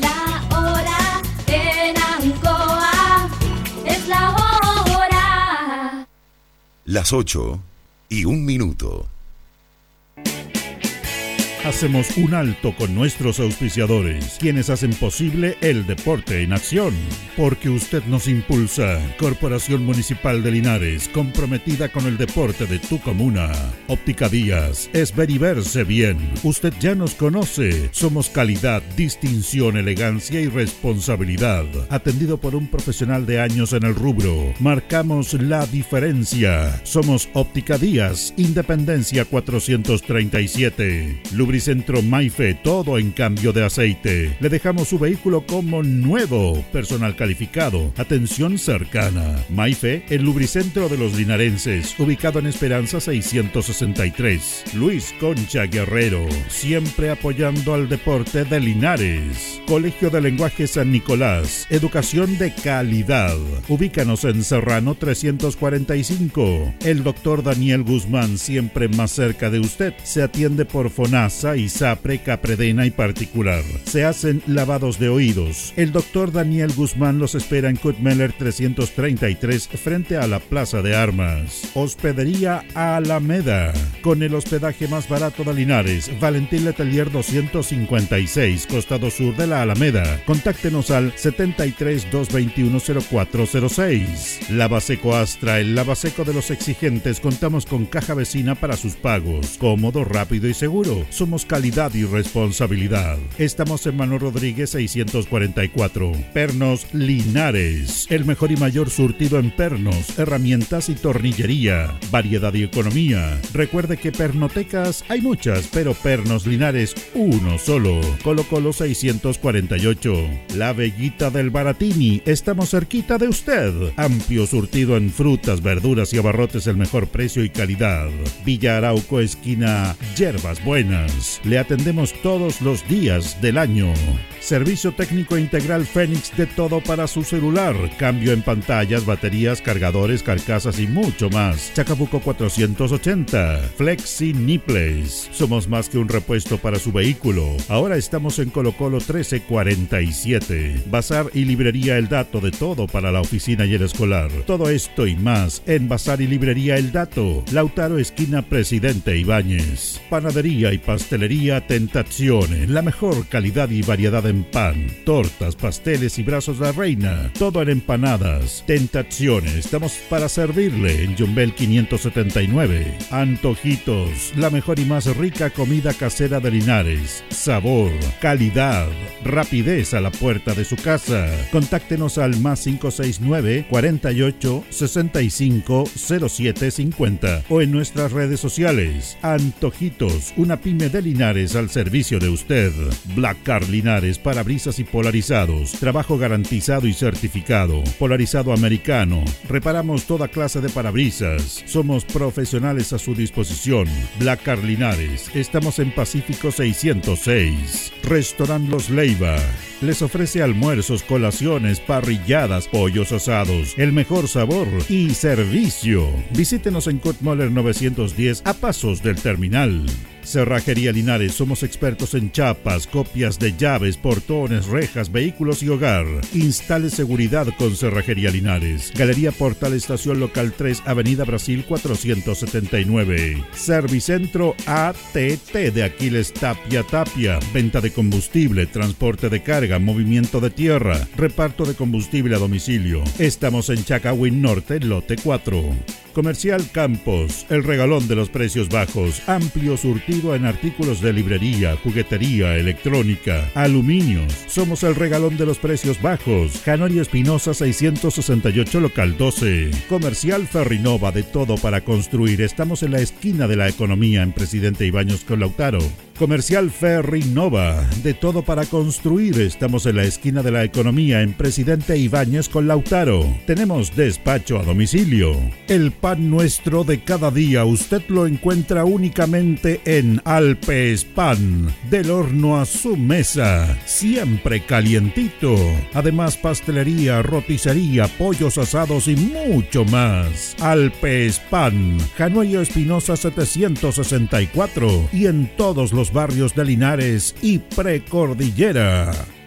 La hora en Ancoa es la hora. Las 8 y un minuto. Hacemos un alto con nuestros auspiciadores, quienes hacen posible el deporte en acción. Porque usted nos impulsa. Corporación Municipal de Linares, comprometida con el deporte de tu comuna. Óptica Díaz, es ver y verse bien. Usted ya nos conoce. Somos calidad, distinción, elegancia y responsabilidad. Atendido por un profesional de años en el rubro. Marcamos la diferencia. Somos Óptica Díaz, Independencia 437. Lubricentro Maife, todo en cambio de aceite. Le dejamos su vehículo como nuevo. Personal calificado, atención cercana. Maife, el lubricentro de los linarenses, ubicado en Esperanza 663. Luis Concha Guerrero, siempre apoyando al deporte de Linares. Colegio de Lenguaje San Nicolás, educación de calidad. Ubícanos en Serrano 345. El doctor Daniel Guzmán, siempre más cerca de usted, se atiende por FONASA, ISAPRE, Capredena y particular. Se hacen lavados de oídos. El doctor Daniel Guzmán los espera en Kutmeller 333 frente a la Plaza de Armas. Hospedería Alameda. Con el hospedaje más barato de Linares, Valentín Letelier 256, costado sur de la Alameda. Contáctenos al 73 221 0406. Lavaseco Astra, el lavaseco de los exigentes. Contamos con caja vecina para sus pagos. Cómodo, rápido y seguro. Calidad y responsabilidad. Estamos en Manuel Rodríguez 644. Pernos Linares. El mejor y mayor surtido en pernos, herramientas y tornillería. Variedad y economía. Recuerde que pernotecas hay muchas, pero pernos Linares uno solo. Colo Colo 648. La Bellita del Baratini. Estamos cerquita de usted. Amplio surtido en frutas, verduras y abarrotes el mejor precio y calidad. Villa Arauco, esquina Yerbas Buenas. Le atendemos todos los días del año. Servicio técnico integral Fénix de todo para su celular. Cambio en pantallas, baterías, cargadores, carcasas y mucho más. Chacabuco 480. Flexi Nipples. Somos más que un repuesto para su vehículo. Ahora estamos en Colo Colo 1347. Bazar y librería El Dato de todo para la oficina y el escolar. Todo esto y más en Bazar y librería El Dato. Lautaro esquina Presidente Ibáñez. Panadería y pastelería Tentazione. La mejor calidad y variedad en pan, tortas, pasteles y brazos de la reina. Todo en empanadas. Tentazione. Estamos para servirle en Jumbel 579. Antojitos. La mejor y más rica comida casera de Linares. Sabor, calidad, rapidez a la puerta de su casa. Contáctenos al más 569 48 65 07 50 o en nuestras redes sociales. Antojitos, una pyme de de Linares al servicio de usted. Black Car Linares, parabrisas y polarizados. Trabajo garantizado y certificado. Polarizado americano. Reparamos toda clase de parabrisas. Somos profesionales a su disposición. Black Car Linares. Estamos en Pacífico 606. Restaurant Los Leiva. Les ofrece almuerzos, colaciones, parrilladas, pollos asados, el mejor sabor y servicio. Visítenos en Kurt Moller 910 a pasos del terminal. Cerrajería Linares, somos expertos en chapas, copias de llaves, portones, rejas, vehículos y hogar. Instale seguridad con Cerrajería Linares. Galería Portal Estación Local 3, Avenida Brasil 479. Servicentro ATT de Aquiles Tapia Tapia. Venta de combustible, transporte de carga, movimiento de tierra, reparto de combustible a domicilio. Estamos en Chacawin Norte, lote 4. Comercial Campos, el regalón de los precios bajos, amplio surtido en artículos de librería, juguetería, electrónica, aluminios. Somos el regalón de los precios bajos. Janorio Espinosa 668 local 12. Comercial Ferrinova de todo para construir. Estamos en la esquina de la economía en Presidente Ibaños con Lautaro. Comercial Ferry Nova, de todo para construir. Estamos en la esquina de la economía en Presidente Ibáñez con Lautaro. Tenemos despacho a domicilio. El pan nuestro de cada día usted lo encuentra únicamente en Alpes Pan, del horno a su mesa, siempre calientito. Además pastelería, roticería, pollos asados y mucho más. Alpes Pan, Januello Espinosa 764 y en todos los barrios de Linares y Precordillera.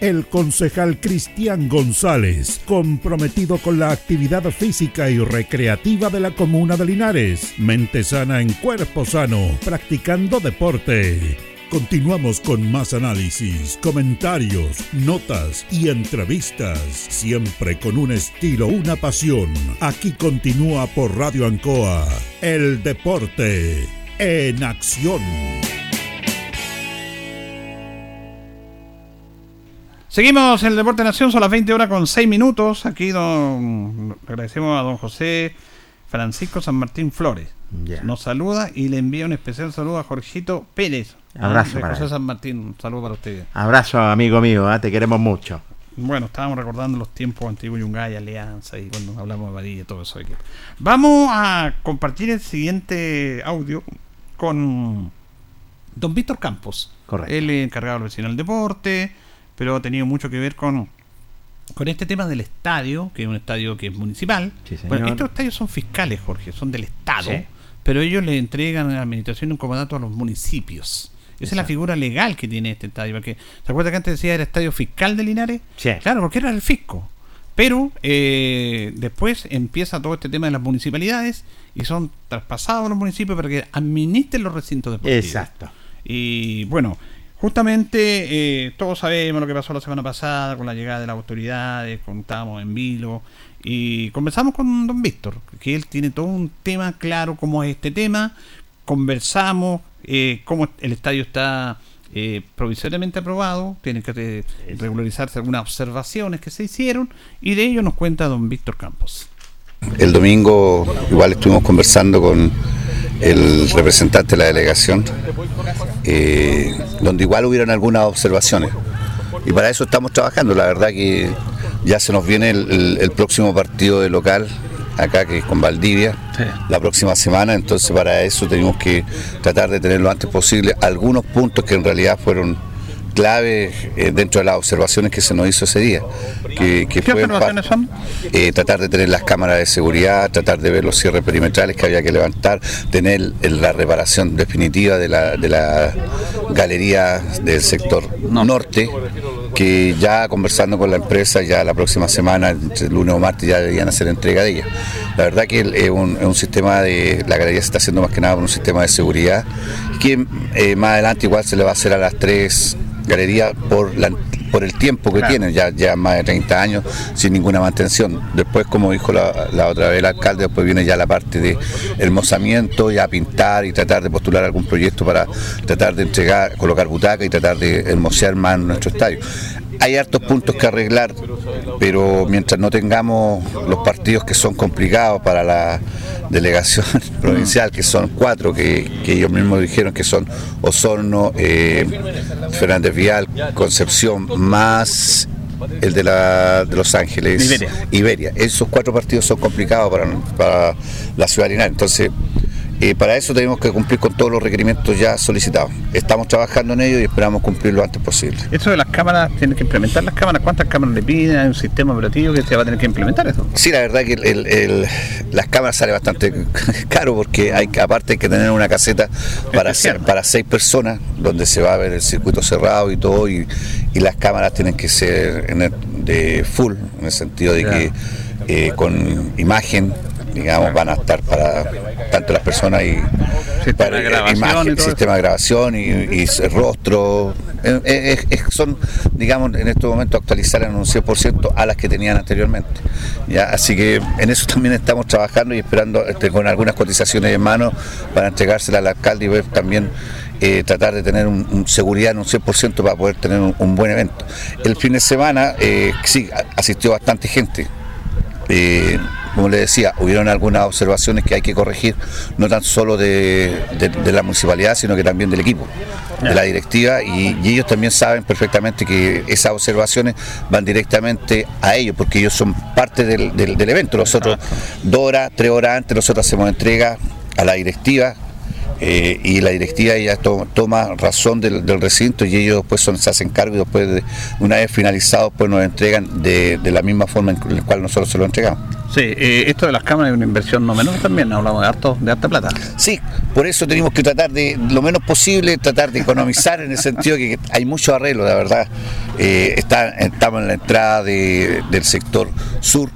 el concejal Cristian González, comprometido con la actividad física y recreativa de la comuna de Linares. Mente sana en cuerpo sano, practicando deporte. Continuamos con más análisis, comentarios, notas y entrevistas, siempre con un estilo, una pasión. Aquí continúa por Radio Ancoa, el deporte en acción. Seguimos en el Deporte Nación, son las 20 horas con 6 minutos. Aquí don, agradecemos a don José Francisco San Martín Flores. Nos saluda y le envía un especial saludo a Jorgito Pérez. Abrazo De para José él. San Martín, un saludo para ustedes. Abrazo, amigo mío, ¿ah? te queremos mucho. Bueno, estábamos recordando los tiempos antiguos Yungay, Alianza y cuando hablamos de Varilla y todo eso. aquí. Vamos a compartir el siguiente audio con don Víctor Campos. Correcto. Él es encargado del vecino del deporte, pero ha tenido mucho que ver con, con este tema del estadio, que es un estadio que es municipal. Sí. Bueno, estos estadios son fiscales, Jorge, son del Estado, Sí. pero ellos le entregan a la administración un comodato a los municipios. Esa es la figura legal que tiene este estadio. Porque, ¿Se acuerda que antes decía era estadio fiscal de Linares? Sí. Claro, porque era el fisco. Pero eh, después empieza todo este tema de las municipalidades y son traspasados a los municipios para que administren los recintos deportivos. Exacto. Y bueno, justamente eh, todos sabemos lo que pasó la semana pasada con la llegada de las autoridades, contábamos en vilo y conversamos con don Víctor, que él tiene todo un tema claro cómo es este tema, conversamos eh, cómo el estadio está eh, provisoriamente aprobado, tienen que regularizarse algunas observaciones que se hicieron y de ello nos cuenta don Víctor Campos. El domingo igual estuvimos conversando con el representante de la delegación, eh, donde igual hubieron algunas observaciones. Y para eso estamos trabajando. La verdad que ya se nos viene el, el- el próximo partido de local, acá que es con Valdivia, la próxima semana. Entonces para eso tenemos que tratar de tener lo antes posible algunos puntos que en realidad fueron clave eh, dentro de las observaciones que se nos hizo ese día. Que, ¿Qué observaciones son? Eh, tratar de tener las cámaras de seguridad, tratar de ver los cierres perimetrales que había que levantar, tener eh, la reparación definitiva de la, de la galería del sector norte, que ya conversando con la empresa, ya la próxima semana, entre lunes o martes, ya deberían hacer entrega de ella. La verdad que es un, sistema de, la galería se está haciendo más que nada por un sistema de seguridad, que más adelante igual se le va a hacer a las tres Galería por, la, por el tiempo que claro. tienen, ya, más de 30 años sin ninguna mantención. Después, como dijo la, otra vez el alcalde, después viene ya la parte de hermosamiento, ya pintar y tratar de postular algún proyecto para tratar de entregar, colocar butaca y tratar de hermosear más nuestro estadio. Hay hartos puntos que arreglar, pero mientras no tengamos los partidos que son complicados para la delegación provincial, que son cuatro, que, que ellos mismos dijeron que son Osorno, eh, Fernández Vial, Concepción, más el de, la, de Los Ángeles, Iberia. Iberia. Esos cuatro partidos son complicados para, para la ciudad de Linares. Entonces, eh, para eso tenemos que cumplir con todos los requerimientos ya solicitados. Estamos trabajando en ello y esperamos cumplir lo antes posible. Eso de las cámaras, tienen que implementar las cámaras. ¿Cuántas cámaras le piden? ¿Hay un sistema operativo que se va a tener que implementar eso? Sí, la verdad que el- las cámaras sale bastante caro porque hay aparte hay que tener una caseta para, Especial. hacer- para seis personas donde se va a ver el circuito cerrado y todo y, y las cámaras tienen que ser en el- de full en el sentido de que eh, con imagen digamos van a estar para tanto las personas y Sistema para de grabación imagen, y sistema de grabación y, rostro. Eh, eh, es- es- son digamos en estos momentos actualizar en un 100% a las que tenían anteriormente ya así que en eso también estamos trabajando y esperando este, con algunas cotizaciones en mano para entregárselas al alcalde y ver también eh, tratar de tener un, un seguridad en un 100% para poder tener un, un buen evento. El fin de semana eh, sí asistió bastante gente. Eh, como le decía, hubieron algunas observaciones que hay que corregir, no tan solo de, de- de la municipalidad, sino que también del equipo, de la directiva, y, y ellos también saben perfectamente que esas observaciones van directamente a ellos, porque ellos son parte del, del- del evento. Nosotros, dos horas, tres horas antes, nosotros hacemos entrega a la directiva, eh, y la directiva ya to- toma razón del, del recinto y ellos después son, se hacen cargo y después de- una vez finalizado pues nos entregan de, de la misma forma en la cual nosotros se lo entregamos. Sí, eh, esto de las cámaras es una inversión no menor también, hablamos de harto, de harta plata. Sí, por eso tenemos que tratar de, lo menos posible, tratar de economizar en el sentido que hay mucho arreglo, la verdad. Eh, está, estamos en la entrada de- del sector sur,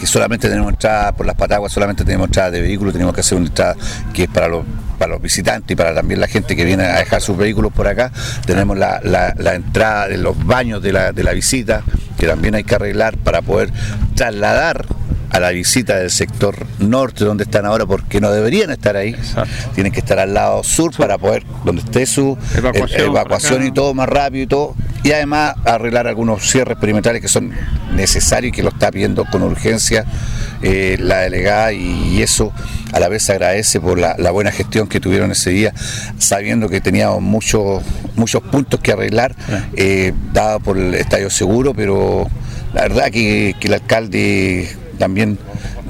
que solamente tenemos entrada por las pataguas, solamente tenemos entrada de vehículos, tenemos que hacer una entrada que es para los para los visitantes y para también la gente que viene a dejar sus vehículos por acá. Tenemos la, la- la entrada de los baños de la, de la visita, que también hay que arreglar para poder trasladar a la visita del sector norte donde están ahora porque no deberían estar ahí. Exacto. tienen que estar al lado sur para poder donde esté su Evacuación y todo más rápido y todo. Y además arreglar algunos cierres perimetrales que son necesarios y que lo está pidiendo con urgencia eh, la delegada y, y eso a la vez se agradece por la, la buena gestión que tuvieron ese día sabiendo que teníamos muchos muchos puntos que arreglar eh, dado por el estadio seguro pero la verdad que, que el alcalde también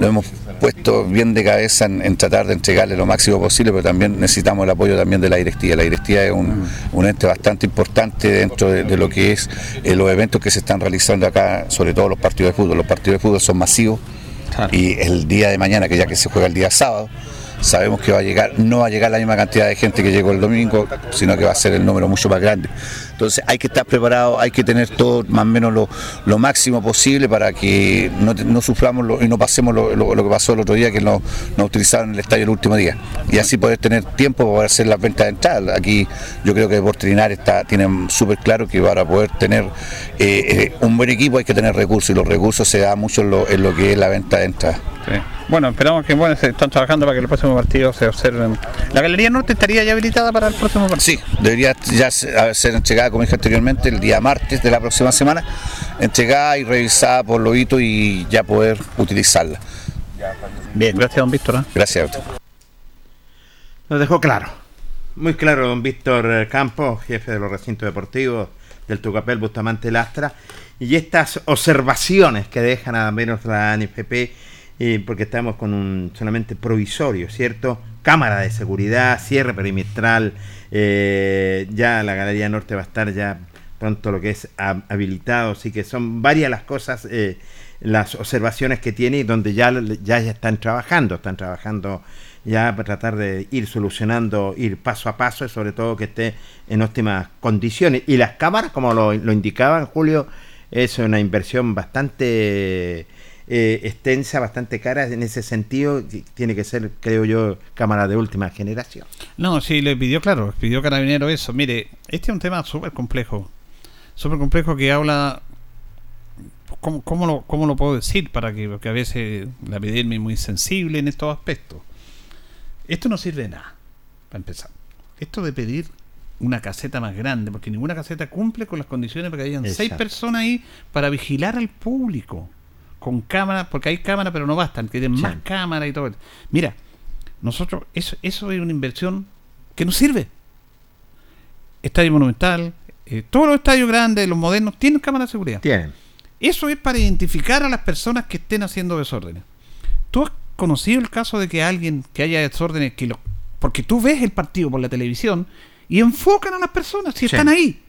lo hemos puesto bien de cabeza en, en tratar de entregarle lo máximo posible, pero también necesitamos el apoyo también de la directiva. La directiva es un, un ente bastante importante dentro de, de lo que es eh, los eventos que se están realizando acá, sobre todo los partidos de fútbol. Los partidos de fútbol son masivos Claro. y el día de mañana, que ya que se juega el día sábado, sabemos que va a llegar, no va a llegar la misma cantidad de gente que llegó el domingo, sino que va a ser el número mucho más grande. Entonces hay que estar preparado, hay que tener todo más o menos lo, lo máximo posible para que no, no suframos lo- y no pasemos lo, que pasó el otro día, que nos, nos utilizaron el estadio el último día. Y así poder tener tiempo para hacer las ventas de entrada. Aquí yo creo que Deportes Linares está, tienen súper claro que para poder tener eh, eh, un buen equipo hay que tener recursos y los recursos se dan mucho en lo, en lo que es la venta de entrada. Sí. Bueno, esperamos que bueno, se están trabajando para que el próximo partido se observen. ¿La Galería Norte estaría ya habilitada para el próximo partido? Sí, debería ya se- ser entregada, como dije anteriormente, el día martes de la próxima semana, entregada y revisada por Lobito y ya poder utilizarla. Bien, gracias, don Víctor. ¿eh? Gracias a usted. Nos dejó claro. Muy claro, don Víctor Campos, jefe de los recintos deportivos del Tucapel Bustamante Lastra. Y estas observaciones que dejan a menos la NFP, eh, porque estamos con un solamente provisorio, ¿cierto? Cámara de seguridad, cierre perimetral, eh, ya la Galería Norte va a estar ya pronto lo que es ha- habilitado, así que son varias las cosas, eh, las observaciones que tiene y donde ya, ya ya están trabajando, están trabajando ya para tratar de ir solucionando, ir paso a paso y sobre todo que esté en óptimas condiciones. Y las cámaras, como lo, lo indicaban Julio, es una inversión bastante eh, extensa, bastante cara en ese sentido. Tiene que ser, creo yo, cámara de última generación. No, sí, le pidió, claro, pidió Carabinero eso. Mire, este es un tema súper complejo. súper complejo que habla. ¿Cómo, cómo lo, cómo lo puedo decir? Para que, porque a veces la epidermis es muy sensible en estos aspectos. Esto no sirve de nada, para empezar. Esto de pedir una caseta más grande, porque ninguna caseta cumple con las condiciones para que hayan seis personas ahí para vigilar al público. Con cámaras, porque hay cámaras, pero no bastan, Sí. más cámaras y todo. Mira, nosotros, eso, eso es una inversión que no sirve. Estadio Monumental, eh, todos los estadios grandes, los modernos, tienen cámaras de seguridad. Tienen. Eso es para identificar a las personas que estén haciendo desórdenes. ¿Tú has conocido el caso de que alguien que haya desórdenes, que lo, porque tú ves el partido por la televisión y enfocan a las personas si Sí. están ahí?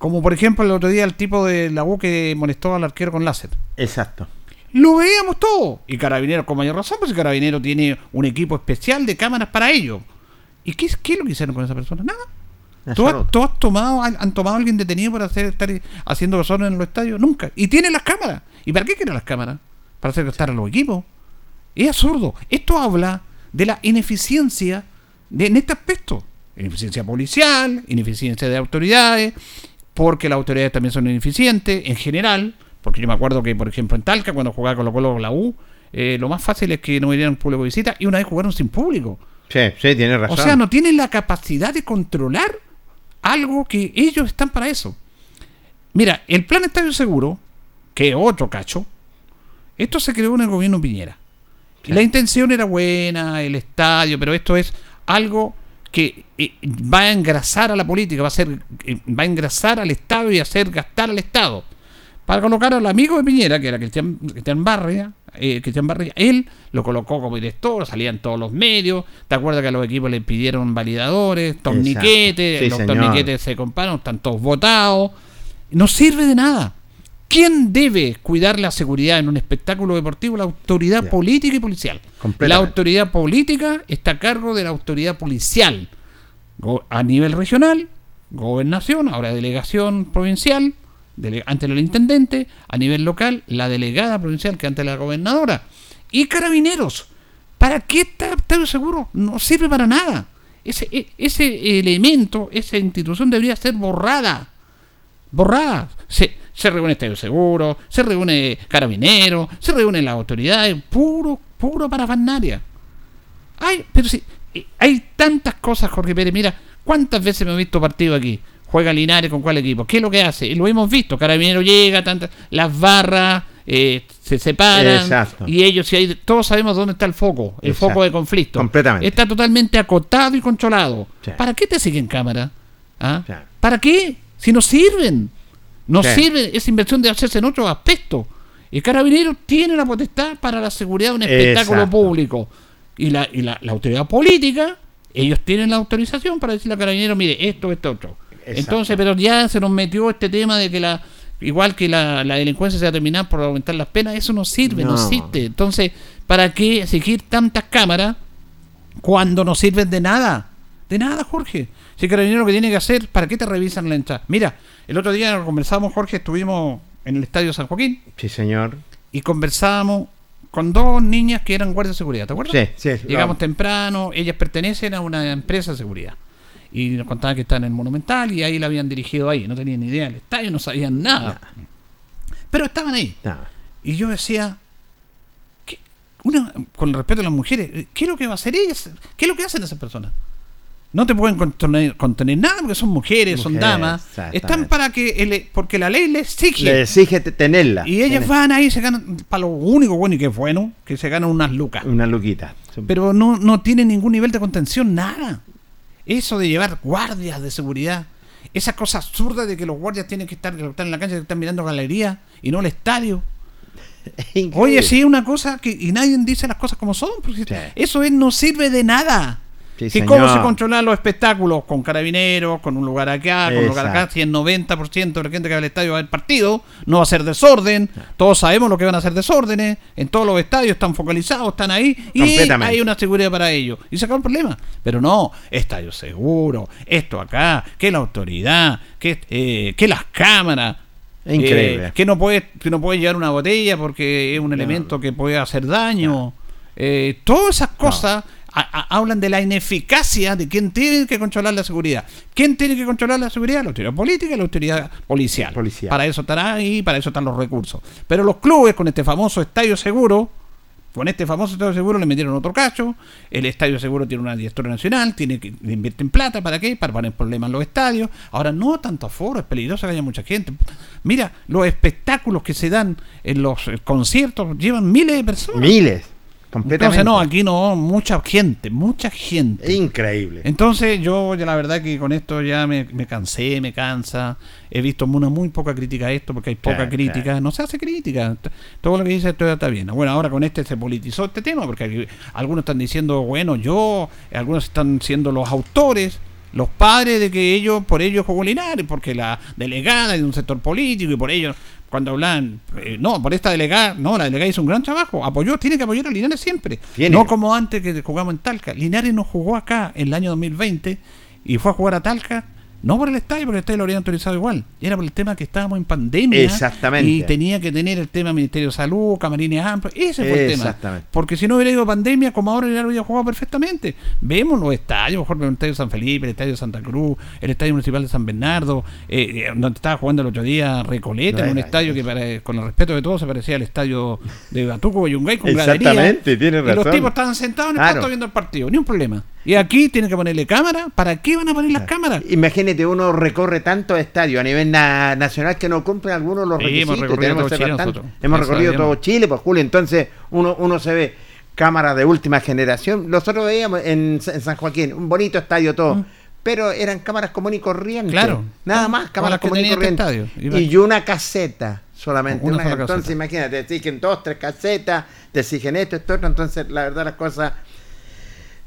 Como por ejemplo el otro día el tipo de la U que molestó al arquero con láser. Exacto. Lo veíamos todo. Y Carabineros con mayor razón, pues Carabinero tiene un equipo especial de cámaras para ello. ¿Y qué, es- qué es lo que hicieron con esa persona? Nada. ¿Tú has, Absoluto. tú has tomado, han, han tomado a alguien detenido por hacer, estar haciendo desorden en los estadios? Nunca. Y tienen las cámaras. ¿Y para qué quieren las cámaras? Para hacer gastar a los equipos. Es absurdo. Esto habla de la ineficiencia de, en este aspecto. Ineficiencia policial, ineficiencia de autoridades, porque las autoridades también son ineficientes en general. Porque yo me acuerdo que, por ejemplo, en Talca, cuando jugaba Colo Colo con la U, eh, lo más fácil es que no vinieran público de visita y una vez jugaron sin público. Sí, sí, tiene O razón. sea, no tienen la capacidad de controlar algo que ellos están para eso. Mira, el plan Estadio Seguro, que es otro cacho, esto se creó en el gobierno Piñera. La intención era buena, el estadio, pero esto es algo que eh, va a engrasar a la política, va a, ser, eh, va a engrasar al Estado y hacer gastar al Estado. Para colocar al amigo de Piñera, que era Cristian, Cristian Barria, eh, Cristian Barria, él lo colocó como director, salían todos los medios. ¿Te acuerdas que a los equipos le pidieron validadores, torniquetes? Sí, los señor. torniquetes se compraron, están todos votados. No sirve de nada. ¿Quién debe cuidar la seguridad en un espectáculo deportivo? La autoridad política y policial. La autoridad política está a cargo de la autoridad policial. A nivel regional, gobernación, ahora delegación provincial, dele- ante el intendente, a nivel local, la delegada provincial que ante la gobernadora. Y carabineros. ¿Para qué está Estadio Seguro? No sirve para nada. Ese, e- ese elemento, esa institución debería ser borrada borrada. Se, se reúne Estadio Seguro, se reúne Carabinero, se reúnen las autoridades, puro, puro parafernalia. Ay, pero si eh, hay tantas cosas, Jorge Pérez, mira, ¿cuántas veces me he visto partido aquí? Juega Linares con cuál equipo, ¿qué es lo que hace? Y lo hemos visto, Carabinero llega, tantas, las barras eh, se separan Exacto. y ellos, si hay, todos sabemos dónde está el foco, el Exacto. foco de conflicto. Completamente. Está totalmente acotado y controlado. Sí. ¿Para qué te siguen cámara? ¿Ah? Sí. ¿Para qué? Si no sirven. No Sí. sirve esa inversión de hacerse en otros aspectos. El carabinero tiene la potestad para la seguridad de un espectáculo Exacto. público. Y, la, y la, la autoridad política, ellos tienen la autorización para decirle al carabinero, mire, esto, esto, otro. Entonces, pero ya se nos metió este tema de que la igual que la, la delincuencia se va a terminar por aumentar las penas, eso no sirve, no, No. existe. Entonces, ¿para qué exigir tantas cámaras cuando no sirven de nada? De nada, Jorge. Si el carabinero lo que tiene que hacer, ¿para qué te revisan la entrada? Mira, el otro día conversamos, Jorge, estuvimos en el Estadio San Joaquín Sí, señor. y conversábamos con dos niñas que eran guardias de seguridad, ¿te acuerdas? Sí, sí. Llegamos no, temprano, ellas pertenecen a una empresa de seguridad. Y nos contaban que están en el Monumental y ahí la habían dirigido ahí. No tenían ni idea del estadio, no sabían nada. Pero estaban ahí. nada. Y yo decía, ¿qué- una, con respeto a las mujeres, ¿qué es lo que va a hacer ellas? ¿Qué es lo que hacen esas personas? No te pueden contener, contener nada porque son mujeres, son damas. Están para que, el- porque la ley les exige. Le exige te- tenerla. y ellas Tener- van ahí y se ganan, para lo único bueno y que es bueno, que se ganan unas lucas. Una luquita. Pero no, no tiene ningún nivel de contención, nada. Eso de llevar guardias de seguridad, esa cosa absurda de que los guardias tienen que estar, que están en la cancha, que están mirando galería y no el estadio. Increíble. Oye, sí, una cosa que y nadie dice las cosas como son, porque Sí. eso es, no sirve de nada. Sí, señor. cómo se controlan los espectáculos con carabineros, con un lugar acá, con un lugar acá, si el 90% de la gente que va al estadio va a haber partido, no va a ser desorden, todos sabemos lo que van a ser desórdenes, en todos los estadios están focalizados, están ahí, y hay una seguridad para ellos. Y se acabó el problema. Pero no, estadio seguro, esto acá, que la autoridad, que, eh, que las cámaras. Es increíble. eh, que no puede que no puede llevar una botella porque es un elemento que puede hacer daño. Eh, todas esas cosas a- a- hablan de la ineficacia de quién tiene que controlar la seguridad. ¿Quién tiene que controlar la seguridad? La autoridad política y la autoridad policial. Policial. Para eso estará ahí, para eso están los recursos. Pero los clubes con este famoso estadio seguro, con este famoso estadio seguro le metieron otro cacho. El estadio seguro tiene una directora nacional, tiene que le invierten plata para qué? Para poner problemas en los estadios. Ahora no tanto aforo, es peligroso que haya mucha gente. Mira, los espectáculos que se dan en los eh, conciertos llevan miles de personas. Miles. Completamente. Entonces no, aquí no, mucha gente, mucha gente. Increíble. Entonces yo ya la verdad que con esto ya me, me cansé, me cansa. He visto una muy poca crítica a esto porque hay poca Claro, crítica. claro. No se hace crítica. Todo lo que dice esto ya está bien. Bueno, ahora con este se politizó este tema porque aquí algunos están diciendo, bueno, yo, algunos están siendo los autores. Los padres de que ellos, por ellos jugó Linares, porque la delegada es de un sector político y por ellos, cuando hablan, eh, no, por esta delegada, no, la delegada hizo un gran trabajo, apoyó, tiene que apoyar a Linares siempre. Tiene. No como antes que jugamos en Talca. Linares no jugó acá en el año 2020 y fue a jugar a Talca. No por el estadio, porque el estadio lo habrían autorizado igual. Era por el tema que estábamos en pandemia. Exactamente. Y tenía que tener el tema Ministerio de Salud, camarines amplios. Ese fue el tema. Porque si no hubiera ido pandemia, como ahora hubiera jugado perfectamente. Vemos los estadios, mejor el estadio de San Felipe, el estadio de Santa Cruz, el estadio municipal de San Bernardo, eh, eh, donde estaba jugando el otro día Recoleta, No, en un es- estadio que, para- con el respeto de todos, se parecía al estadio de Batuco y Yungay con gradería. Exactamente, tiene Y los razón. tipos estaban sentados en el Claro. viendo el partido, ni un problema. Y aquí tienen que ponerle cámara. ¿Para qué van a poner las cámaras? Imagínate, uno recorre tantos estadios a nivel na- nacional que no cumplen algunos de los Sí, requisitos. hemos recorrido Tenemos todo Chile nosotros. Hemos recorrido todo Chile, pues Julio. Entonces, uno, uno se ve cámaras de última generación. Nosotros veíamos en, Sa- en San Joaquín un bonito estadio todo. Pero eran cámaras comunes y corrientes. Mm. Claro. Nada más, cámaras comunes y este corrientes. estadio. Iba- Y una caseta solamente. Una Una- entonces, caseta. imagínate, te exigen dos, tres casetas, te exigen esto, esto. Entonces, la verdad, las cosas.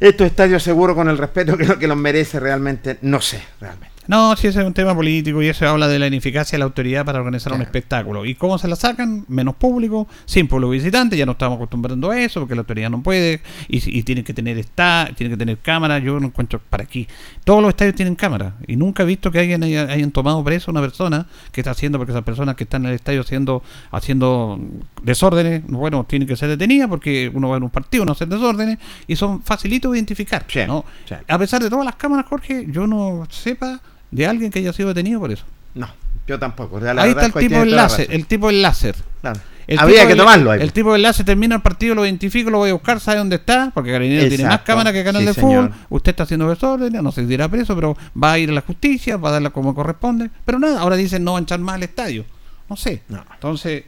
Estos estadios seguro con el respeto que, que los merece realmente, no sé, realmente. No, si ese es un tema político y eso habla de la ineficacia de la autoridad para organizar un espectáculo. ¿Y cómo se la sacan? Menos público, sin público visitante, ya no estamos acostumbrando a eso porque la autoridad no puede y, y tiene que tener esta, tiene que tener cámara, yo no encuentro para aquí. Todos los estadios tienen cámara y nunca he visto que alguien haya, hayan tomado preso a una persona que está haciendo, porque esas personas que están en el estadio haciendo, haciendo desórdenes, bueno, tienen que ser detenidas porque uno va en un partido, no hacer desórdenes y son facilitos de identificar. Sí, ¿no? sí. A pesar de todas las cámaras, Jorge, yo no sepa de alguien que haya sido detenido por eso. No, yo tampoco. La ahí está es el tipo del láser, el tipo del láser. Claro. El Habría tipo que tomarlo ahí. El tipo del láser termina el partido, lo identifico, lo voy a buscar, sabe dónde está, porque Carabinero tiene más cámaras que Canal Sí, de señor. Fútbol. Usted está haciendo desórdenes, no sé si irá preso, pero va a ir a la justicia, va a darla como corresponde. Pero nada, ahora dicen no van a echar más al estadio. No sé. No. Entonces,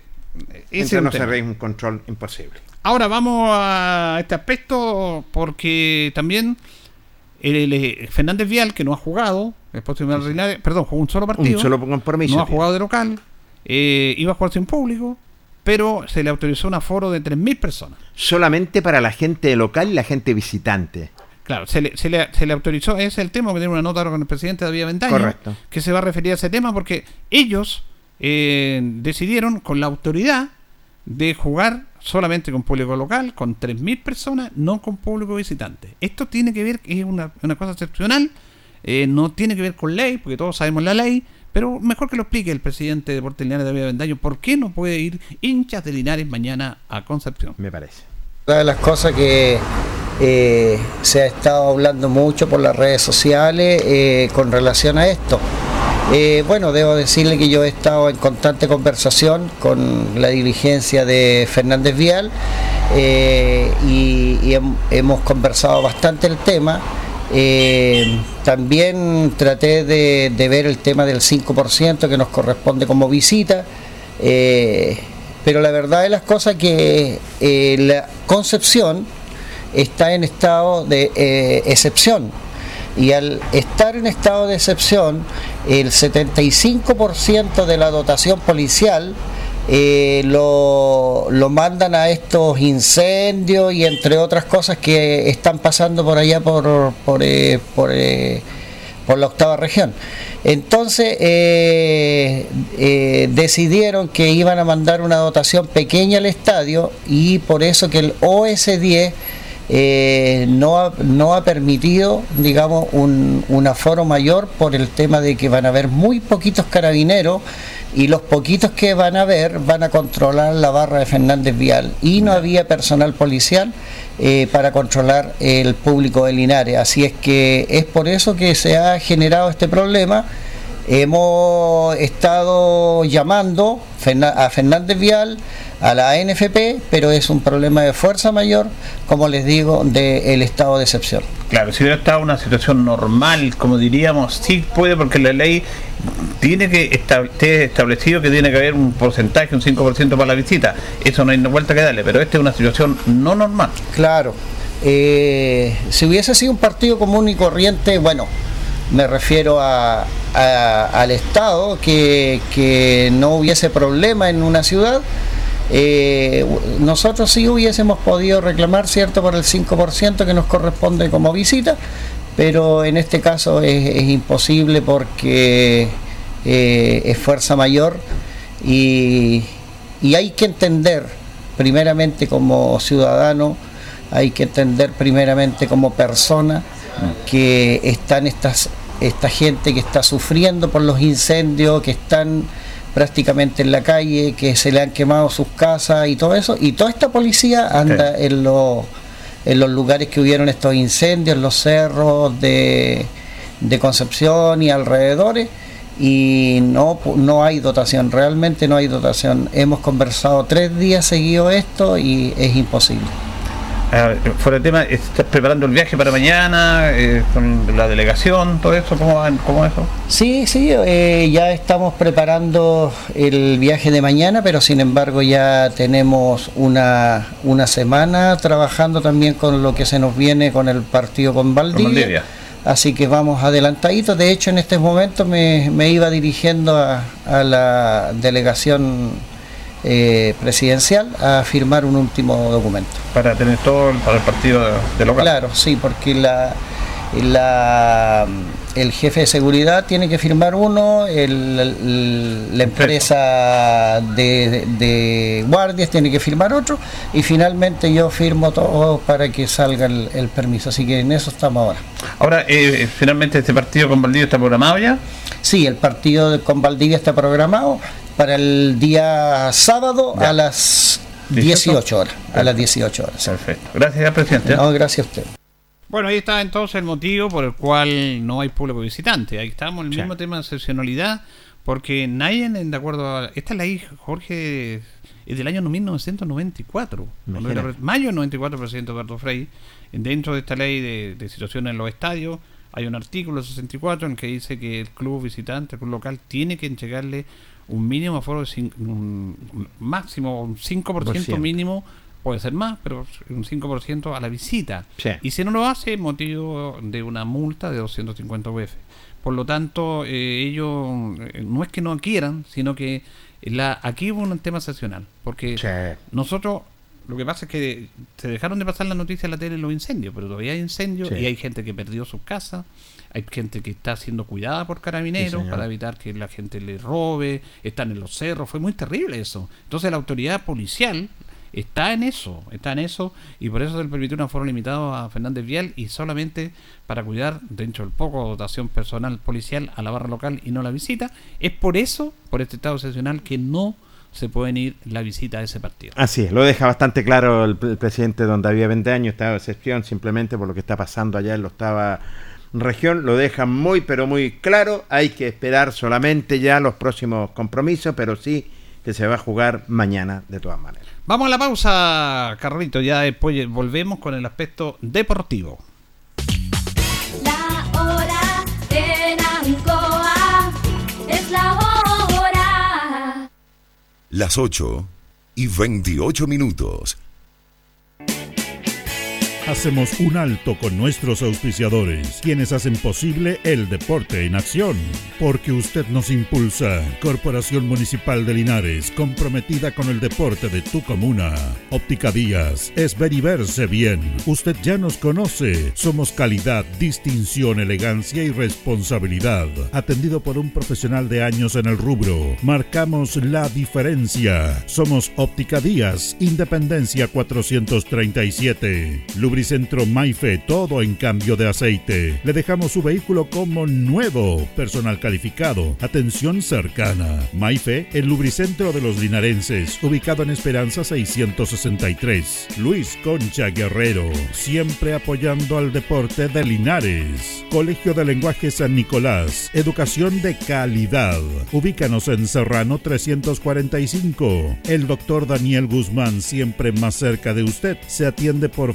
ese no se un control imposible. Ahora vamos a este aspecto porque también el, el- Fernández Vial, que no ha jugado, después de Linares, perdón, jugó un solo partido. Un solo compromiso. no ha jugado de local, eh, iba a jugar sin público, pero se le autorizó un aforo de 3.000 personas. Solamente para la gente local y la gente visitante. Claro, se le, se le, se le autorizó, ese es el tema, que tiene una nota ahora con el presidente David Aventaño, Correcto. que se va a referir a ese tema porque ellos eh, decidieron con la autoridad de jugar solamente con público local, con 3.000 personas, no con público visitante. Esto tiene que ver, es una, una cosa excepcional, eh, no tiene que ver con ley, porque todos sabemos la ley, pero mejor que lo explique el presidente de Deportes Linares, David Avendaño, por qué no puede ir hinchas de Linares mañana a Concepción. Me parece. Una de las cosas que eh, se ha estado hablando mucho por las redes sociales eh, con relación a esto. Eh, bueno, debo decirle que yo he estado en constante conversación con la diligencia de Fernández Vial eh, y, y hem- hemos conversado bastante el tema. Eh, también traté de, ver el tema del 5% que nos corresponde como visita. Eh, pero la verdad de las cosas que eh, la Concepción está en estado de eh, excepción. Y al estar en estado de excepción, el 75% de la dotación policial lo, lo mandan a estos incendios y entre otras cosas que están pasando por allá por, por, eh, eh, por la octava región. Entonces eh, decidieron que iban a mandar una dotación pequeña al estadio y por eso que el OS10 eh, no, ha, no ha permitido, digamos, un, un aforo mayor por el tema de que van a haber muy poquitos carabineros y los poquitos que van a ver van a controlar la barra de Fernández Vial y no había personal policial eh, para controlar el público de Linares. Así es que es por eso que se ha generado este problema. Hemos estado llamando a Fernández Vial, a la NFP, pero es un problema de fuerza mayor, como les digo, del estado de excepción. Claro, si hubiera estado una situación normal, como diríamos, sí puede, porque la ley tiene que estab- esté establecido que tiene que haber un porcentaje, un 5% para la visita. Eso no hay vuelta que darle, pero esta es una situación no normal. Claro. Eh, si hubiese sido un partido común y corriente, bueno, me refiero a, al Estado, que, que no hubiese problema en una ciudad, eh, nosotros sí hubiésemos podido reclamar, ¿cierto?, por el 5% que nos corresponde como visita, pero en este caso es, es imposible porque eh, es fuerza mayor y, y hay que entender, primeramente como ciudadano, hay que entender primeramente como persona que están estas esta gente que está sufriendo por los incendios, que están prácticamente en la calle, que se le han quemado sus casas y todo eso, y toda esta policía anda en los en los lugares que hubieron estos incendios, en los cerros de, de Concepción y alrededores, y no, no hay dotación, realmente no hay dotación. Hemos conversado tres días seguido esto y es imposible. A ver, fuera de tema, ¿estás preparando el viaje para mañana eh, con la delegación, todo eso? ¿Cómo, cómo eso? Sí, sí, eh, ya estamos preparando el viaje de mañana, pero sin embargo ya tenemos una, una semana trabajando también con lo que se nos viene con el partido con Valdivia. Con Valdivia. Así que vamos adelantaditos. De hecho, en este momento me, me iba dirigiendo a, a la delegación eh, presidencial a firmar un último documento. Para tener todo el- para el partido de, de local. Claro, sí, porque la, la, el jefe de seguridad tiene que firmar uno, el- el- la empresa de, de guardias tiene que firmar otro y finalmente yo firmo todo para que salga el, el permiso. Así que en eso estamos ahora. Ahora, eh, finalmente, este partido con Valdivia está programado ya. Sí, el partido con Valdivia está programado para el día sábado a las 18 horas. A las 18 horas. Perfecto. Gracias, presidente. No, gracias a usted. Bueno, ahí está entonces el motivo por el cual no hay público visitante. Ahí estamos, el Sí. mismo tema de excepcionalidad, porque nadie, en- de acuerdo a... Esta ley, Jorge, es del año 1994. Cuando Imagina. era- mayo del 94, presidente Eduardo Frei. Dentro de esta ley de, de situaciones en los estadios, hay un artículo 64 en el que dice que el club visitante, el club local, tiene que entregarle un mínimo aforo de un, máximo, un 5% Por ciento. mínimo, puede ser más, pero un 5% a la visita. Sí. Y si no lo hace, motivo de una multa de 250 UF. Por lo tanto, eh, ellos eh, no es que no quieran, sino que la, aquí hubo un tema excepcional. Porque Sí. nosotros, lo que pasa es que se dejaron de pasar las noticias en la tele los incendios, pero todavía hay incendios Sí. y hay gente que perdió sus casas, hay gente que está siendo cuidada por carabineros Sí, para evitar que la gente le robe, están en los cerros, fue muy terrible eso. Entonces la autoridad policial está en eso, está en eso y por eso se le permitió un aforo limitado a Fernández Vial y solamente para cuidar dentro del poco dotación personal policial a la barra local y no la visita. Es por eso, por este estado excepcional, que no se pueden ir la visita a ese partido. Así es, lo deja bastante claro el, el presidente don David Avendaño, estado de excepción simplemente por lo que está pasando allá en la octava región, lo deja muy pero muy claro, hay que esperar solamente ya los próximos compromisos, pero sí que se va a jugar mañana de todas maneras. Vamos a la pausa, Carlito, ya después volvemos con el aspecto deportivo. La hora en Ancoa es la hora. Las 8 y 28 minutos. Hacemos un alto con nuestros auspiciadores, quienes hacen posible el deporte en acción. Porque usted nos impulsa. Corporación Municipal de Linares, comprometida con el deporte de tu comuna. Óptica Díaz, es ver y verse bien. Usted ya nos conoce. Somos calidad, distinción, elegancia y responsabilidad. Atendido por un profesional de años en el rubro. Marcamos la diferencia. Somos Óptica Díaz, Independencia 437. Lubricantes Lubricentro Maife, todo en cambio de aceite. Le dejamos su vehículo como nuevo, personal calificado, atención cercana. Maife, el lubricentro de los linarenses, ubicado en Esperanza 663. Luis Concha Guerrero, siempre apoyando al deporte de Linares. Colegio de Lenguaje San Nicolás, educación de calidad. Ubícanos en Serrano 345. El doctor Daniel Guzmán, siempre más cerca de usted, se atiende por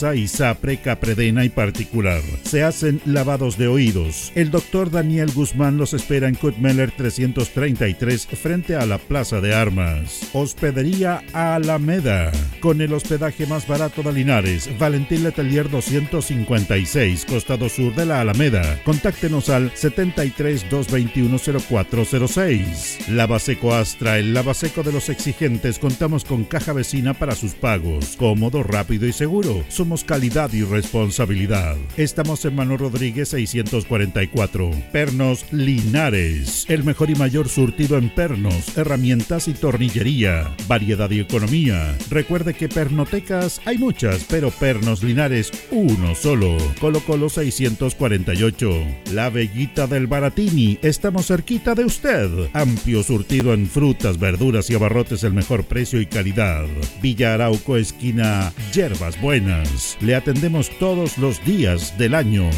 FONASA, ISAPRE, Capredena y particular. Se hacen lavados de oídos. El doctor Daniel Guzmán los espera en Kutmeller 333 frente a la Plaza de Armas. Hospedería Alameda. Con el hospedaje más barato de Linares, Valentín Letelier 256, costado sur de la Alameda. Contáctenos al 73 221 0406. Lavaseco Astra, el lavaseco de los exigentes. Contamos con caja vecina para sus pagos. Cómodo, rápido y seguro. Calidad y responsabilidad. Estamos en Manuel Rodríguez 644. Pernos Linares. El mejor y mayor surtido en pernos, herramientas y tornillería. Variedad y economía. Recuerde que pernotecas hay muchas, pero pernos Linares uno solo. Colo Colo 648. La Bellita del Baratini. Estamos cerquita de usted. Amplio surtido en frutas, verduras y abarrotes el mejor precio y calidad. Villa Arauco, esquina Yerbas Buenas. Le atendemos todos los días del año.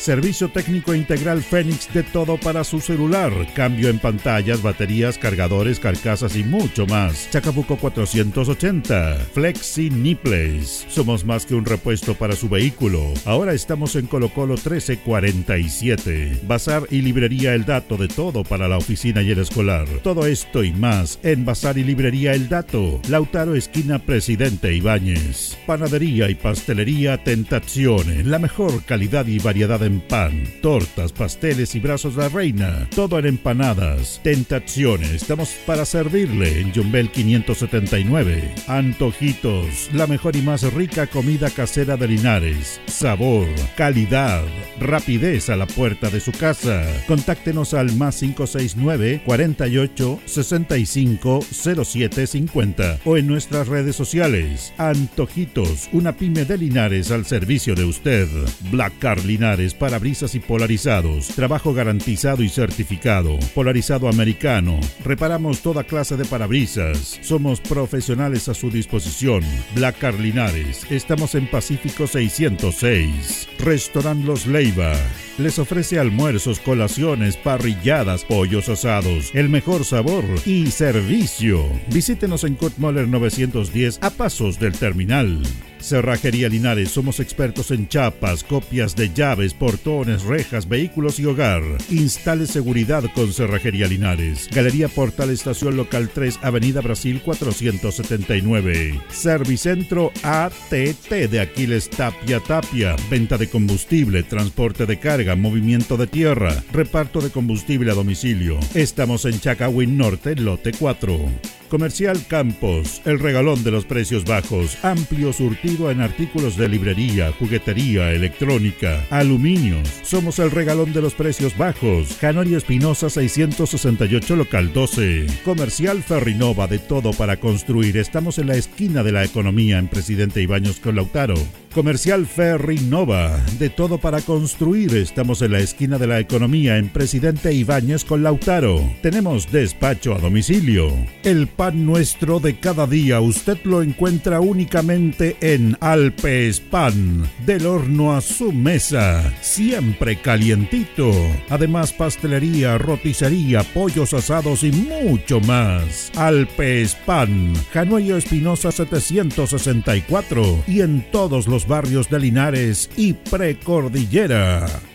Servicio técnico integral Fénix de todo para su celular. Cambio en pantallas, baterías, cargadores, carcasas y mucho más. Chacabuco 480. Flexi Nipples. Somos más que un repuesto para su vehículo. Ahora estamos en Colo Colo 1347. Bazar y librería El Dato de todo para la oficina y el escolar. Todo esto y más en Bazar y librería El Dato. Lautaro esquina Presidente Ibáñez. Panadería y pastelería Tentazione. La mejor calidad y variedad pan, tortas, pasteles y brazos de la reina. Todo en empanadas. Tentazione. Estamos para servirle en Jumbel 579. Antojitos. La mejor y más rica comida casera de Linares. Sabor, calidad, rapidez a la puerta de su casa. Contáctenos al más 569 48 65 07 50 o en nuestras redes sociales. Antojitos, una pyme de Linares al servicio de usted. Black Car Linares, parabrisas y polarizados. Trabajo garantizado y certificado. Polarizado americano. Reparamos toda clase de parabrisas. Somos profesionales a su disposición. Black Car Linares. Estamos en Pacífico 606. Restaurant Los Leiva. Les ofrece almuerzos, colaciones, parrilladas, pollos asados, el mejor sabor y servicio. Visítenos en Kurt Moller 910 a pasos del terminal. Cerrajería Linares, somos expertos en chapas, copias de llaves, portones, rejas, vehículos y hogar. Instale seguridad con Cerrajería Linares. Galería Portal Estación Local 3, Avenida Brasil 479. Servicentro ATT de Aquiles Tapia Tapia. Venta de combustible, transporte de carga, movimiento de tierra, reparto de combustible a domicilio. Estamos en Chacawin Norte, lote 4. Comercial Campos, el regalón de los precios bajos, amplio surtido en artículos de librería, juguetería, electrónica, aluminios. Somos el regalón de los precios bajos. Canorio Espinosa 668 local 12. Comercial Ferrinova de todo para construir. Estamos en la esquina de la economía en Presidente Ibaños con Lautaro. Comercial Ferrinova de todo para construir. Estamos en la esquina de la economía en Presidente Ibáñez con Lautaro. Tenemos despacho a domicilio. El pan nuestro de cada día usted lo encuentra únicamente en Alpes Pan, del horno a su mesa, siempre calientito. Además pastelería, roticería, pollos asados y mucho más. Alpes Pan, Januello Espinosa 764 y en todos los barrios de Linares y Precordillera.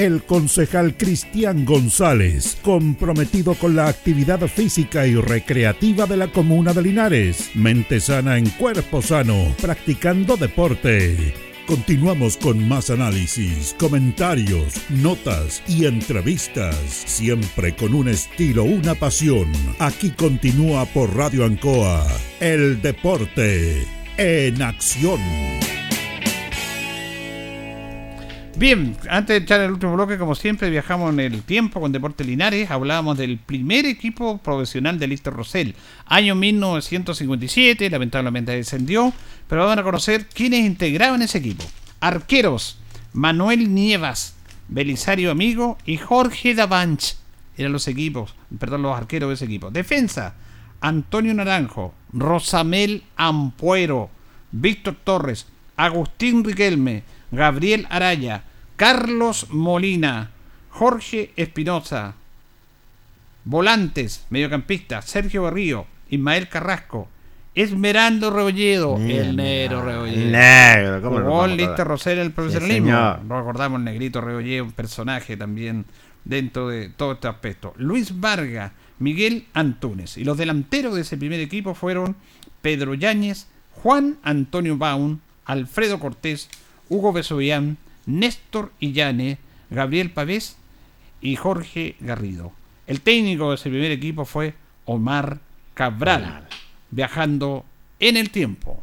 el concejal Cristian González, comprometido con la actividad física y recreativa de la comuna de Linares. Mente sana en cuerpo sano, practicando deporte. Continuamos con más análisis, comentarios, notas y entrevistas, siempre con un estilo, una pasión. Aquí continúa por Radio Ancoa, el deporte en acción. Bien, antes de echar el último bloque, como siempre, viajamos en el tiempo con Deportes Linares. Hablábamos del primer equipo profesional de Lister Rosell, año 1957, lamentablemente descendió, pero van a conocer quiénes integraban ese equipo. Arqueros, Manuel Nievas, Belisario Amigo y Jorge Davanch. Eran los equipos, perdón, los arqueros de ese equipo. Defensa, Antonio Naranjo, Rosamel Ampuero, Víctor Torres, Agustín Riquelme, Gabriel Araya, Carlos Molina, Jorge Espinosa, Volantes, mediocampista, Sergio Berrío, Ismael Carrasco, Esmeraldo Rebolledo, el negro Rebolledo. El negro, ¿cómo lo Jugó vamos en a Lister recordar? Rosell el Sí, profesionalismo. Lo recordamos el negrito Rebolledo, un personaje también dentro de todo este aspecto. Luis Vargas, Miguel Antunes. Y los delanteros de ese primer equipo fueron Pedro Yáñez, Juan Antonio Baun, Alfredo Cortés, Hugo Besovián, Néstor Illane, Gabriel Pavés y Jorge Garrido. El técnico de ese primer equipo fue Omar Cabral, viajando en el tiempo.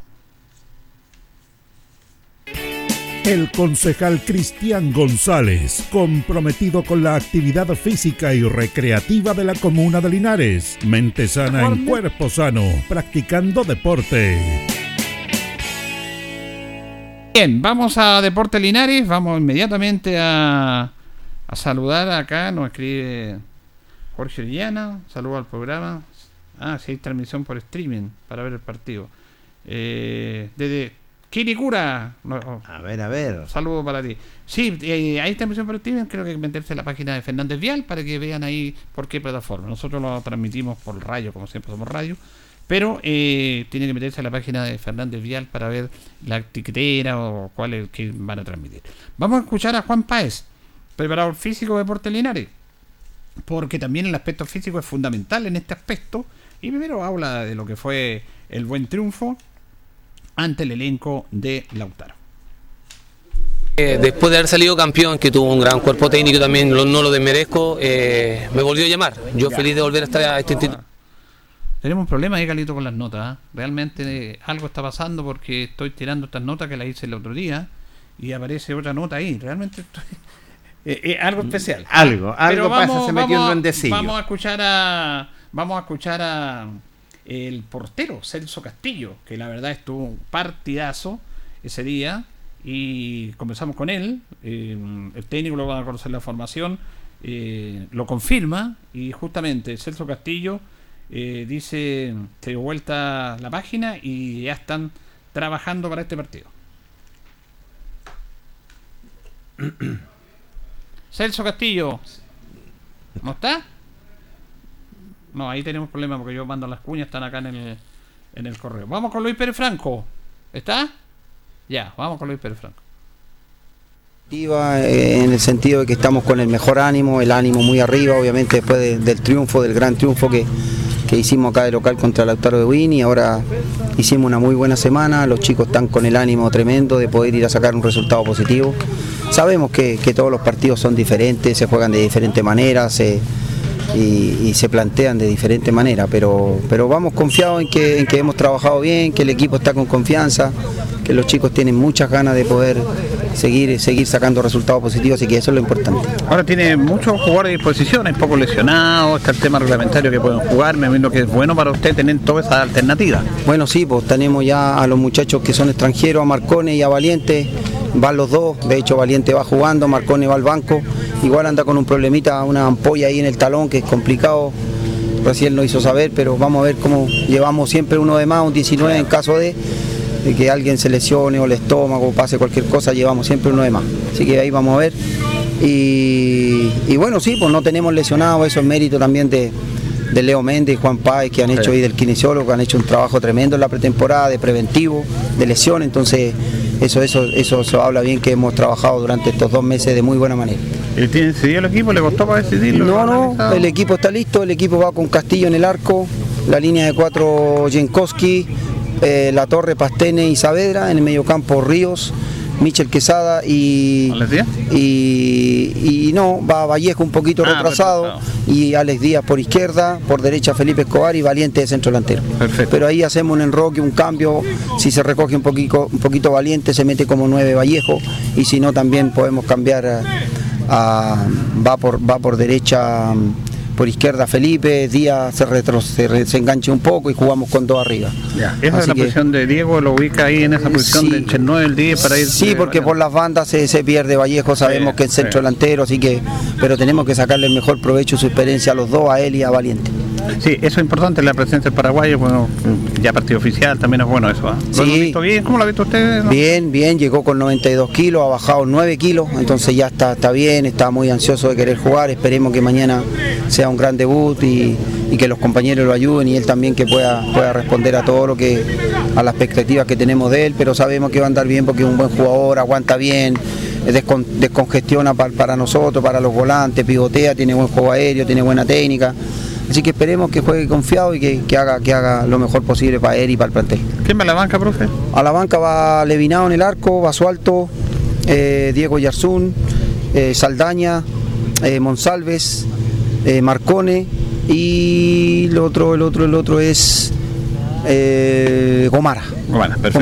El concejal Cristian González, comprometido con la actividad física y recreativa de la comuna de Linares. Mente sana en cuerpo sano, practicando deporte. Bien, vamos a Deporte Linares, vamos inmediatamente a, a saludar acá, nos escribe Jorge Orellana, saludo al programa. Ah, sí, hay transmisión por streaming para ver el partido. Eh, desde Quiricura, no, A ver, a ver. saludo para ti. Sí, eh, hay transmisión por streaming, creo que hay que meterse en la página de Fernández Vial para que vean ahí por qué plataforma. Nosotros lo transmitimos por radio, como siempre somos radio. Pero eh, tiene que meterse a la página de Fernández Vial para ver la tiquetera o cuál es que van a transmitir. Vamos a escuchar a Juan Páez, preparador físico de Deportes Linares, porque también el aspecto físico es fundamental en este aspecto. Y primero habla de lo que fue el buen triunfo ante el elenco de Lautaro. Eh, después de haber salido campeón, que tuvo un gran cuerpo técnico también, no lo desmerezco, eh, me volvió a llamar. Yo feliz de volver a estar a este instituto. Tenemos un problema ahí, Calito, con las notas. ¿ah? Realmente eh, algo está pasando porque estoy tirando estas notas que las hice el otro día y aparece otra nota ahí. Realmente estoy... eh, eh, algo especial. Algo, algo pasa, se metió un duendecillo. Vamos a escuchar a vamos a escuchar a el portero Celso Castillo, que la verdad estuvo un partidazo ese día y comenzamos con él. eh, el técnico lo va a conocer la formación, eh, lo confirma y justamente Celso Castillo eh, dice se dio vuelta la página y ya están trabajando para este partido. Celso Castillo, ¿no está? No, ahí tenemos problemas porque yo mando las cuñas, están acá en el, en el correo. Vamos con Luis Pérez Franco. ¿Está? Ya, vamos con Luis Pérez Franco. eh, en el sentido de que estamos con el mejor ánimo, el ánimo muy arriba, obviamente después de- del triunfo, del gran triunfo que, que hicimos acá de local contra Lautaro de Win ahora hicimos una muy buena semana, los chicos están con el ánimo tremendo de poder ir a sacar un resultado positivo. Sabemos que, todos los partidos son diferentes, se juegan de diferente manera, se, y, y se plantean de diferente manera, pero, pero vamos confiados en que, en que hemos trabajado bien, que el equipo está con confianza, que los chicos tienen muchas ganas de poder seguir, seguir sacando resultados positivos y que eso es lo importante. Ahora tiene muchos jugadores a disposición, hay pocos lesionados, está el tema reglamentario que pueden jugar, me imagino que es bueno para usted tener todas esas alternativas. Bueno, sí, pues tenemos ya a los muchachos que son extranjeros, a Marcone y a Valiente, van los dos, de hecho Valiente va jugando, Marcone va al banco, igual anda con un problemita, una ampolla ahí en el talón que es complicado, recién lo hizo saber, pero vamos a ver cómo llevamos siempre uno de más, un 19 en caso de, de que alguien se lesione o el estómago, pase cualquier cosa, llevamos siempre uno de más. Así que ahí vamos a ver. Y, y bueno, sí, pues no tenemos lesionados, eso es mérito también de, de Leo Méndez y Juan Páez que han hecho ahí del kinesiólogo, que han hecho un trabajo tremendo en la pretemporada de preventivo, de lesión, entonces eso, eso, eso, eso habla bien que hemos trabajado durante estos dos meses de muy buena manera. ¿Y tiene decidido el equipo? ¿Le costó para decidirlo? No, ¿Lo no, analizado? el equipo está listo, el equipo va con Castillo en el arco, la línea de cuatro Jankowski, eh, la torre Pastene y Saavedra, en el mediocampo Ríos, Michel Quesada y, ¿Alex Díaz? y, y no, va Vallejo un poquito Ah, retrasado y Alex Díaz por izquierda, por derecha Felipe Escobar y Valiente de centro delantero. Perfecto. Pero ahí hacemos un enroque, un cambio, si se recoge un poquito, un poquito Valiente se mete como nueve Vallejo y si no también podemos cambiar a, a- va por va por derecha por izquierda Felipe, Díaz se, retro- se, re- se engancha un poco y jugamos con dos arriba. Ya, esa es la que- posición de Diego, lo ubica ahí en esa posición Sí. de entre el 9 y el 10 para ir. Sí, porque por las bandas se, se pierde Vallejo, sabemos Sí, que es centro sí. delantero, así que, pero tenemos que sacarle el mejor provecho, su experiencia a los dos, a él y a Valiente. Sí, eso es importante, la presencia del paraguayo, bueno, ya partido oficial, también es bueno eso. ¿ah? ¿Lo Sí. visto bien? ¿Cómo lo ha visto usted? no? Bien, bien, llegó con 92 kilos, ha bajado 9 kilos, entonces ya está, está bien, está muy ansioso de querer jugar, esperemos que mañana sea un gran debut y, y que los compañeros lo ayuden y él también que pueda, pueda responder a todo lo que, a las expectativas que tenemos de él, pero sabemos que va a andar bien porque es un buen jugador, aguanta bien, descon- descongestiona pa- para nosotros, para los volantes, pivotea, tiene buen juego aéreo, tiene buena técnica. Así que esperemos que juegue confiado y que, que haga, que haga lo mejor posible para él y para el plantel. ¿Quién va a la banca, profe? A la banca va Levinado en el arco, Basualto, eh, Diego Yarzún, eh, Saldaña, eh, Monsalves, eh, Marcone y el otro, el otro, el otro es eh, Gomara. Bueno, perfecto.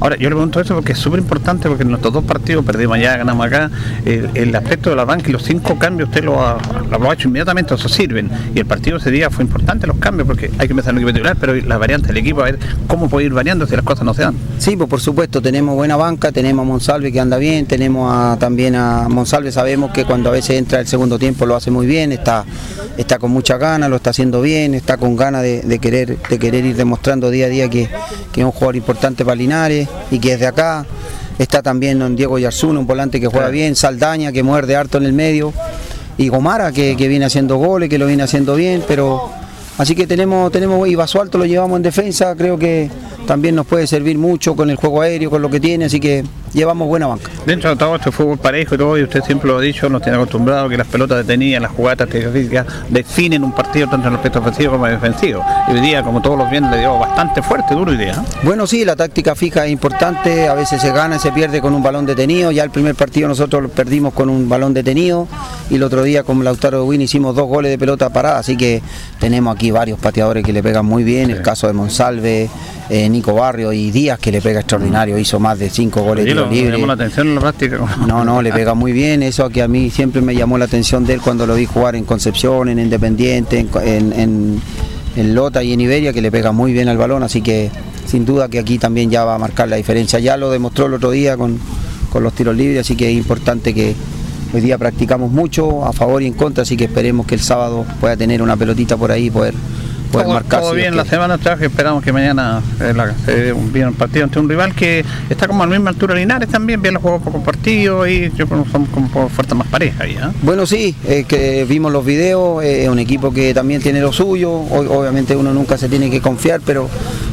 Ahora, yo le pregunto eso porque es súper importante porque en nuestros dos partidos perdimos allá, ganamos acá. El, el aspecto de la banca y los cinco cambios usted lo ha, lo ha hecho inmediatamente, eso sirven. Y el partido ese día fue importante los cambios porque hay que empezar en el equipo titular, pero la variante del equipo, a ver cómo puede ir variando si las cosas no se dan. Sí, pues por supuesto, tenemos buena banca, tenemos a Monsalve que anda bien, tenemos a- también a Monsalve, sabemos que cuando a veces entra el segundo tiempo lo hace muy bien, está, está con mucha ganas, lo está haciendo bien, está con ganas de, de querer, de querer ir demostrando día a día que, que es un jugador importante para Linares y que es de acá. Está también don Diego Yarzún, un volante que juega bien, Saldaña que muerde harto en el medio y Gomara que, que viene haciendo goles, que lo viene haciendo bien, pero Así que tenemos, tenemos, y Basualto lo llevamos en defensa, creo que también nos puede servir mucho con el juego aéreo, con lo que tiene, así que llevamos buena banca. Dentro de todo este fútbol parejo y todo, y usted siempre lo ha dicho, nos tiene acostumbrado que las pelotas detenidas, las jugadas físicas definen un partido tanto en el aspecto ofensivo como defensivo. Y hoy día, como todos los viernes, le dio bastante fuerte, duro hoy día. ¿eh? Bueno, sí, la táctica fija es importante, a veces se gana y se pierde con un balón detenido, ya el primer partido nosotros lo perdimos con un balón detenido y el otro día con Lautaro Win hicimos dos goles de pelota parada, así que tenemos aquí varios pateadores que le pegan muy bien, el caso de Monsalve, eh, Nico Barrio y Díaz que le pega extraordinario, hizo más de cinco goles Libre. llamó la atención en la práctica. No, no, le pega muy bien. Eso que a mí siempre me llamó la atención de él cuando lo vi jugar en Concepción, en Independiente, en, en, en- en Lota y en Iberia, que le pega muy bien al balón. Así que sin duda que aquí también ya va a marcar la diferencia. Ya lo demostró el otro día con, con los tiros libres, así que es importante que hoy día practicamos mucho a favor y en contra, así que esperemos que el sábado pueda tener una pelotita por ahí y poder, poder todo, marcar. todo si Dios bien la semana atrás, que esperamos que mañana eh, la- eh, un- viene un partido ante un rival que está como a la misma altura de Linares también, bien los juegos poco partidos y yo creo que son como por fuerza más pareja ahí, ¿ah? Bueno, sí, eh, que vimos los videos, eh, es un equipo que también tiene lo suyo, o- obviamente uno nunca se tiene que confiar, pero,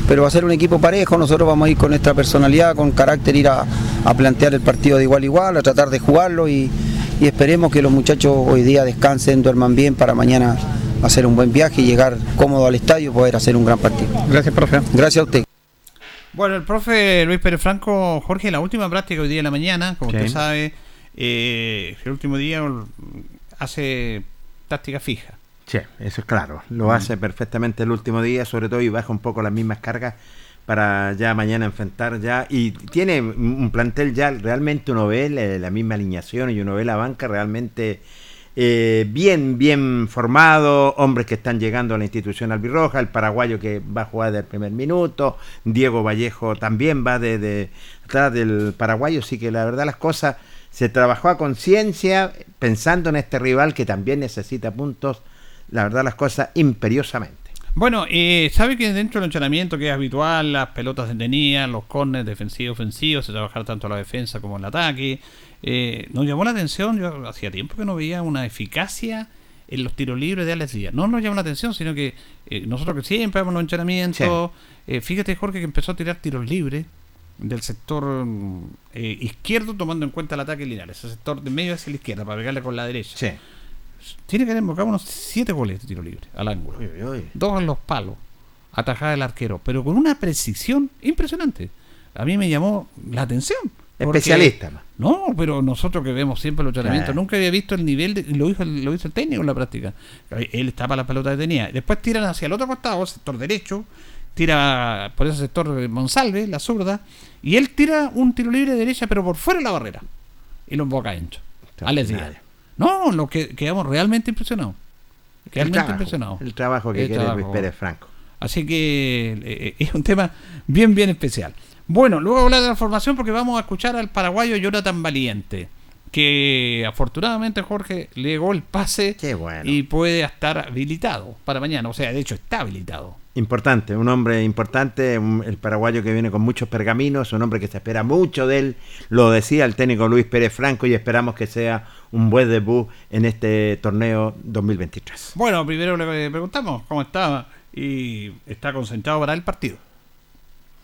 pero va a ser un equipo parejo, nosotros vamos a ir con nuestra personalidad, con carácter, ir a, a plantear el partido de igual a igual, a tratar de jugarlo y, y esperemos que los muchachos hoy día descansen, duerman bien para mañana hacer un buen viaje y llegar cómodo al estadio y poder hacer un gran partido. Gracias, profe. Gracias a usted. Bueno, el profe Luis Pérez Franco, Jorge, la última práctica hoy día en la mañana, como Sí. usted sabe, eh, el último día mm, hace táctica fija. Sí, eso es claro. Lo hace perfectamente el último día, sobre todo, y baja un poco las mismas cargas para ya mañana enfrentar ya. Y tiene un plantel ya, realmente uno ve la, la misma alineación y uno ve la banca realmente eh, bien, bien formado, hombres que están llegando a la institución albirroja, el paraguayo que va a jugar del primer minuto, Diego Vallejo también va de, atrás del paraguayo, así que la verdad las cosas se trabajó a conciencia pensando en este rival que también necesita puntos, la verdad las cosas imperiosamente. Bueno, eh, sabe que dentro del entrenamiento que es habitual, las pelotas detenidas, los corners defensivos, ofensivos, se trabajar tanto la defensa como el ataque. Eh, nos llamó la atención, yo hacía tiempo que no veía una eficacia en los tiros libres de Alex Díaz. No nos llamó la atención, sino que eh, nosotros que siempre vemos los entrenamientos, eh, fíjate Jorge que empezó a tirar tiros libres del sector mm, eh, izquierdo tomando en cuenta el ataque lineal, ese sector de medio hacia la izquierda para pegarle con la derecha. Sí. Tiene que haber invocado unos 7 goles de tiro libre al ángulo dos en los palos, atajada el arquero, pero con una precisión impresionante. A mí me llamó la atención. Especialista. No, pero nosotros que vemos siempre los entrenamientos, nunca había visto el nivel, de, lo hizo, el- lo hizo el técnico en la práctica. Él estaba la pelota que tenía. Después tiran hacia el otro costado, sector derecho, tira por ese sector Monsalve, la zurda, y él tira un tiro libre de derecha, pero por fuera de la barrera. Y lo emboca ancho. Alex Díaz. No, lo que quedamos realmente impresionados. El Realmente trabajo, impresionados. el trabajo que El quiere trabajo. Luis Pérez Franco. Así que eh, es un tema bien, bien especial. Bueno, luego hablar de la formación porque vamos a escuchar al paraguayo Jonathan Valiente, que afortunadamente Jorge le llegó el pase y puede estar habilitado para mañana. O sea, de hecho está habilitado. Importante, un hombre importante, un- el paraguayo que viene con muchos pergaminos, un hombre que se espera mucho de él, lo decía el técnico Luis Pérez Franco y esperamos que sea un buen debut en este torneo 2023. Bueno, primero le preguntamos cómo estaba y está concentrado para el partido.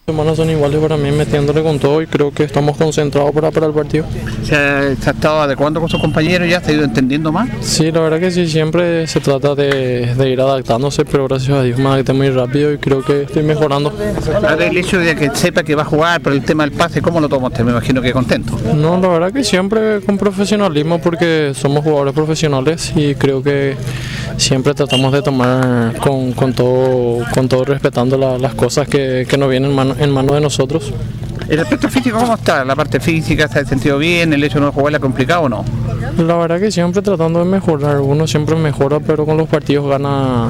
Semanas son iguales para mí metiéndole con todo y creo que estamos concentrados para, para el partido. ¿Se ha, se ha estado adecuando con sus compañeros y ya se ha ido entendiendo más? Sí, la verdad que sí, siempre se trata de, de ir adaptándose, pero gracias a Dios me adapté muy rápido y creo que estoy mejorando. Ahora el hecho de que sepa que va a jugar por el tema del pase, ¿cómo lo toma usted? Me imagino que contento. No, la verdad que siempre con profesionalismo porque somos jugadores profesionales y creo que siempre tratamos de tomar con, con todo, con todo respetando la- las cosas que, que nos vienen en mano, en mano de nosotros. ¿El aspecto físico cómo está? ¿La parte física se ha sentido bien? ¿El hecho de no jugar la complicado o no? La verdad que siempre tratando de mejorar, uno siempre mejora, pero con los partidos gana,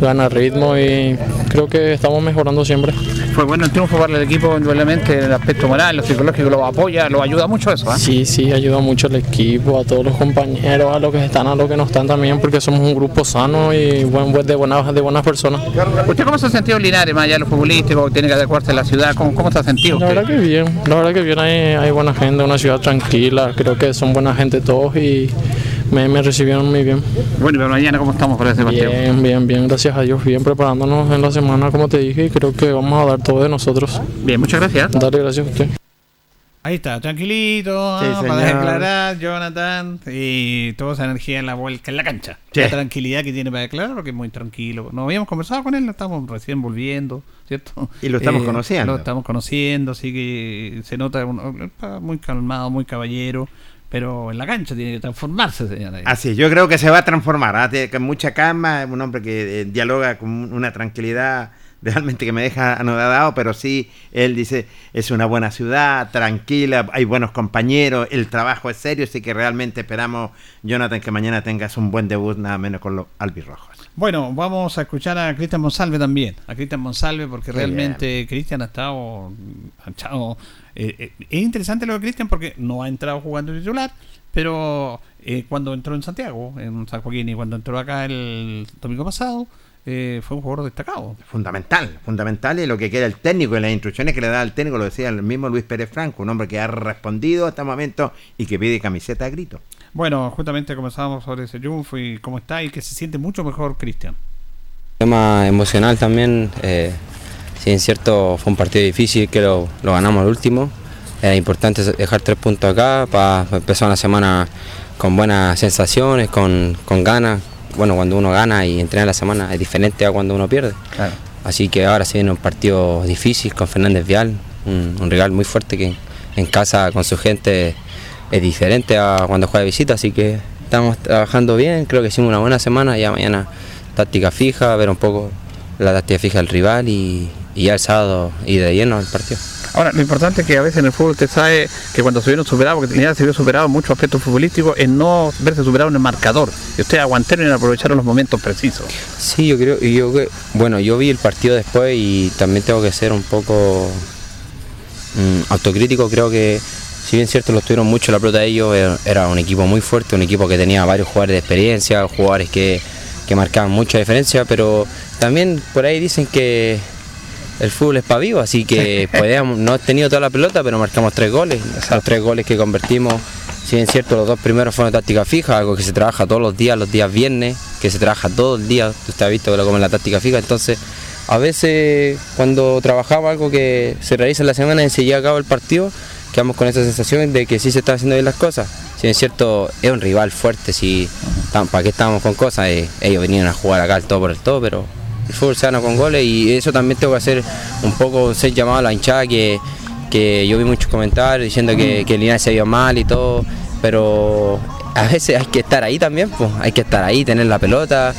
gana ritmo y creo que estamos mejorando siempre. Fue bueno el triunfo para el equipo, indudablemente, el aspecto moral, lo psicológico, lo apoya, lo ayuda mucho eso. ¿ah? Sí, sí, ayuda mucho al equipo, a todos los compañeros, a los que están, a los que no están también, porque somos un grupo sano y buen, buen- de, buenas, de buenas personas. ¿Usted cómo se ha sentido en Linares, más allá de lo futbolístico, tiene que adecuarse a la ciudad? ¿Cómo, cómo se ha sentido? La verdad que bien, la verdad que bien, hay, hay buena gente, una ciudad tranquila, creo que son buena gente todos y me, me recibieron muy bien. Bueno, para mañana, ¿cómo estamos para ese partido? Bien, bien, bien, gracias a Dios, bien preparándonos en la semana, como te dije, y creo que vamos a dar todo de nosotros. Bien, muchas gracias. Dale, gracias a usted. Ahí está, tranquilito, Sí, para declarar, Jonathan, y toda esa energía en la vuelta, en la cancha. Sí. La tranquilidad que tiene para declarar, porque es muy tranquilo. No habíamos conversado con él, lo estamos recién volviendo, ¿cierto? Eh, Y lo estamos conociendo. Lo estamos conociendo, así que se nota está muy calmado, muy caballero, pero en la cancha tiene que transformarse, señora. Así, yo creo que se va a transformar, ¿ah? Tiene- mucha calma, es un hombre que eh, dialoga con una tranquilidad realmente que me deja anodado, pero sí, él dice, es una buena ciudad, tranquila, hay buenos compañeros, el trabajo es serio, así que realmente esperamos, Jonathan, que mañana tengas un buen debut, nada menos con los albirrojos. Bueno, vamos a escuchar a Cristian Monsalve también. A Cristian Monsalve, porque Muy realmente Cristian ha estado. ha estado, eh, eh, es interesante lo de Cristian porque no ha entrado jugando titular, pero eh, cuando entró en Santiago, en San Joaquín, y cuando entró acá el domingo pasado, eh, fue un jugador destacado. Fundamental, fundamental y lo que queda el técnico y las instrucciones que le da el técnico, lo decía el mismo Luis Pérez Franco, un hombre que ha respondido hasta el momento y que pide camiseta a grito. Bueno, justamente comenzábamos sobre ese triunfo y cómo está, y que se siente mucho mejor Cristian. Tema emocional también, si es cierto fue un partido difícil que lo, lo ganamos al último, era importante dejar tres puntos acá para empezar una semana con buenas sensaciones, con, con ganas. Bueno, cuando uno gana y entrena la semana es diferente a cuando uno pierde. Así que ahora se viene un partido difícil con Fernández Vial, un, un rival muy fuerte que en casa con su gente es diferente a cuando juega de visita, así que estamos trabajando bien, creo que hicimos una buena semana, ya mañana táctica fija, ver un poco la táctica fija del rival y, y ya el sábado y de lleno al partido. Ahora, lo importante es que a veces en el fútbol usted sabe que cuando se vieron superados, porque Linares se vio superado en muchos aspectos futbolísticos, es no verse superado en el marcador. Y ustedes aguantaron y aprovecharon los momentos precisos. Sí, yo creo, yo bueno, yo vi el partido después y también tengo que ser un poco mm, autocrítico, creo que si bien cierto lo tuvieron mucho la pelota de ellos, era- era un equipo muy fuerte, un equipo que tenía varios jugadores de experiencia, jugadores que, que marcaban mucha diferencia, pero también por ahí dicen que el fútbol es para vivo, así que podíamos, no he tenido toda la pelota, pero marcamos tres goles. Los tres goles que convertimos, si bien cierto, los dos primeros fueron táctica fija, algo que se trabaja todos los días, los días viernes, que se trabaja todo el día, usted ha visto que lo como en la táctica fija, entonces a veces cuando trabajamos algo que se realiza en la semana y se lleva a cabo el partido, quedamos con esa sensación de que sí se están haciendo bien las cosas. Si bien es cierto, es un rival fuerte, si para qué estábamos con cosas, Eh, ellos venían a jugar acá el todo por el todo, pero el fútbol se con goles y eso también tengo que hacer un poco, ser llamado a la hinchada que, que yo vi muchos comentarios diciendo que, que Linares se vio mal y todo, pero a veces hay que estar ahí también, pues, hay que estar ahí, tener la pelota.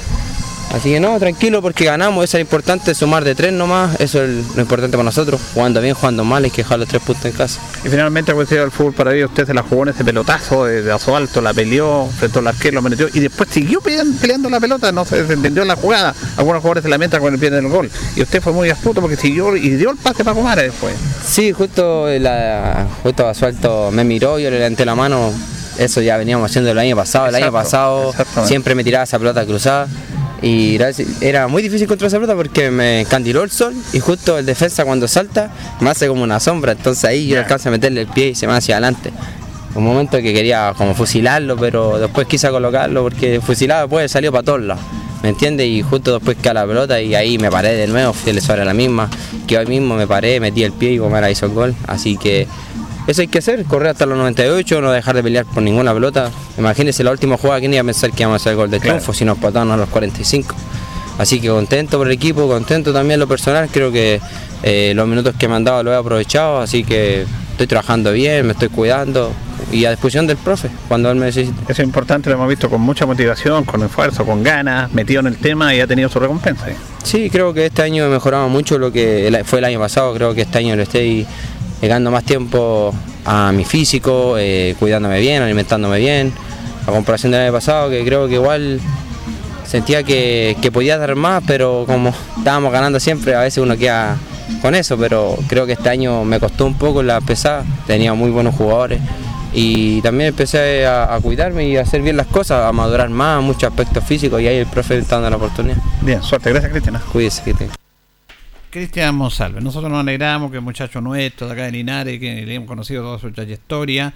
Así que no, tranquilo porque ganamos, eso es importante, sumar de tres nomás, eso es lo importante para nosotros. Jugando bien, jugando mal, hay que dejar los tres puntos en casa. Y finalmente, cuando el fútbol para ellos, usted se la jugó en ese pelotazo de, de asfalto, la peleó, enfrentó al arquero, lo metió y después siguió peleando, peleando la pelota, no se entendió la jugada. Algunos jugadores se lamentan con el pie del gol. Y usted fue muy astuto porque siguió y dio el pase para Comara después. Sí, justo, la, justo me miró, yo le levanté la mano, eso ya veníamos haciendo el año pasado, el año pasado siempre me tiraba esa pelota cruzada y era muy difícil contra esa pelota porque me encandiló el sol y justo el defensa cuando salta me hace como una sombra, entonces ahí yo alcanzo a meterle el pie y se me va hacia adelante. Un momento que quería como fusilarlo, pero después quise colocarlo porque fusilado después salió para todos lados. ¿Me entiendes? Y justo después cae la pelota y ahí me paré de nuevo, fui sobre la misma, que hoy mismo me paré, metí el pie y Gomera hizo el gol. Así que eso hay que hacer, correr hasta los 98, no dejar de pelear por ninguna pelota. Imagínense la última jugada, ¿quién iba a pensar que íbamos a hacer el gol de triunfo si nos a los 45? Así que contento por el equipo, contento también lo personal, creo que eh, los minutos que me han dado lo he aprovechado, así que estoy trabajando bien, me estoy cuidando y a disposición del profe cuando él me necesite. Eso es importante, lo hemos visto con mucha motivación, con esfuerzo, con ganas, metido en el tema y ha tenido su recompensa. Sí, creo que este año he mejorado mucho lo que fue el año pasado. Creo que este año le estoy llegando más tiempo a mi físico, eh, cuidándome bien, alimentándome bien. A comparación del año pasado, que creo que igual sentía que, que podía dar más, pero como estábamos ganando siempre, a veces uno queda con eso. Pero creo que este año me costó un poco la pesada. Tenía muy buenos jugadores. Y también empecé a, a cuidarme y a hacer bien las cosas, a madurar más, muchos aspectos físicos y ahí el profe está dando la oportunidad. Bien, suerte, gracias Cristiana. Cuídese, te- Cristian Monsalve, nosotros nos alegramos que el muchacho nuestro de acá de Linares, que le hemos conocido toda su trayectoria.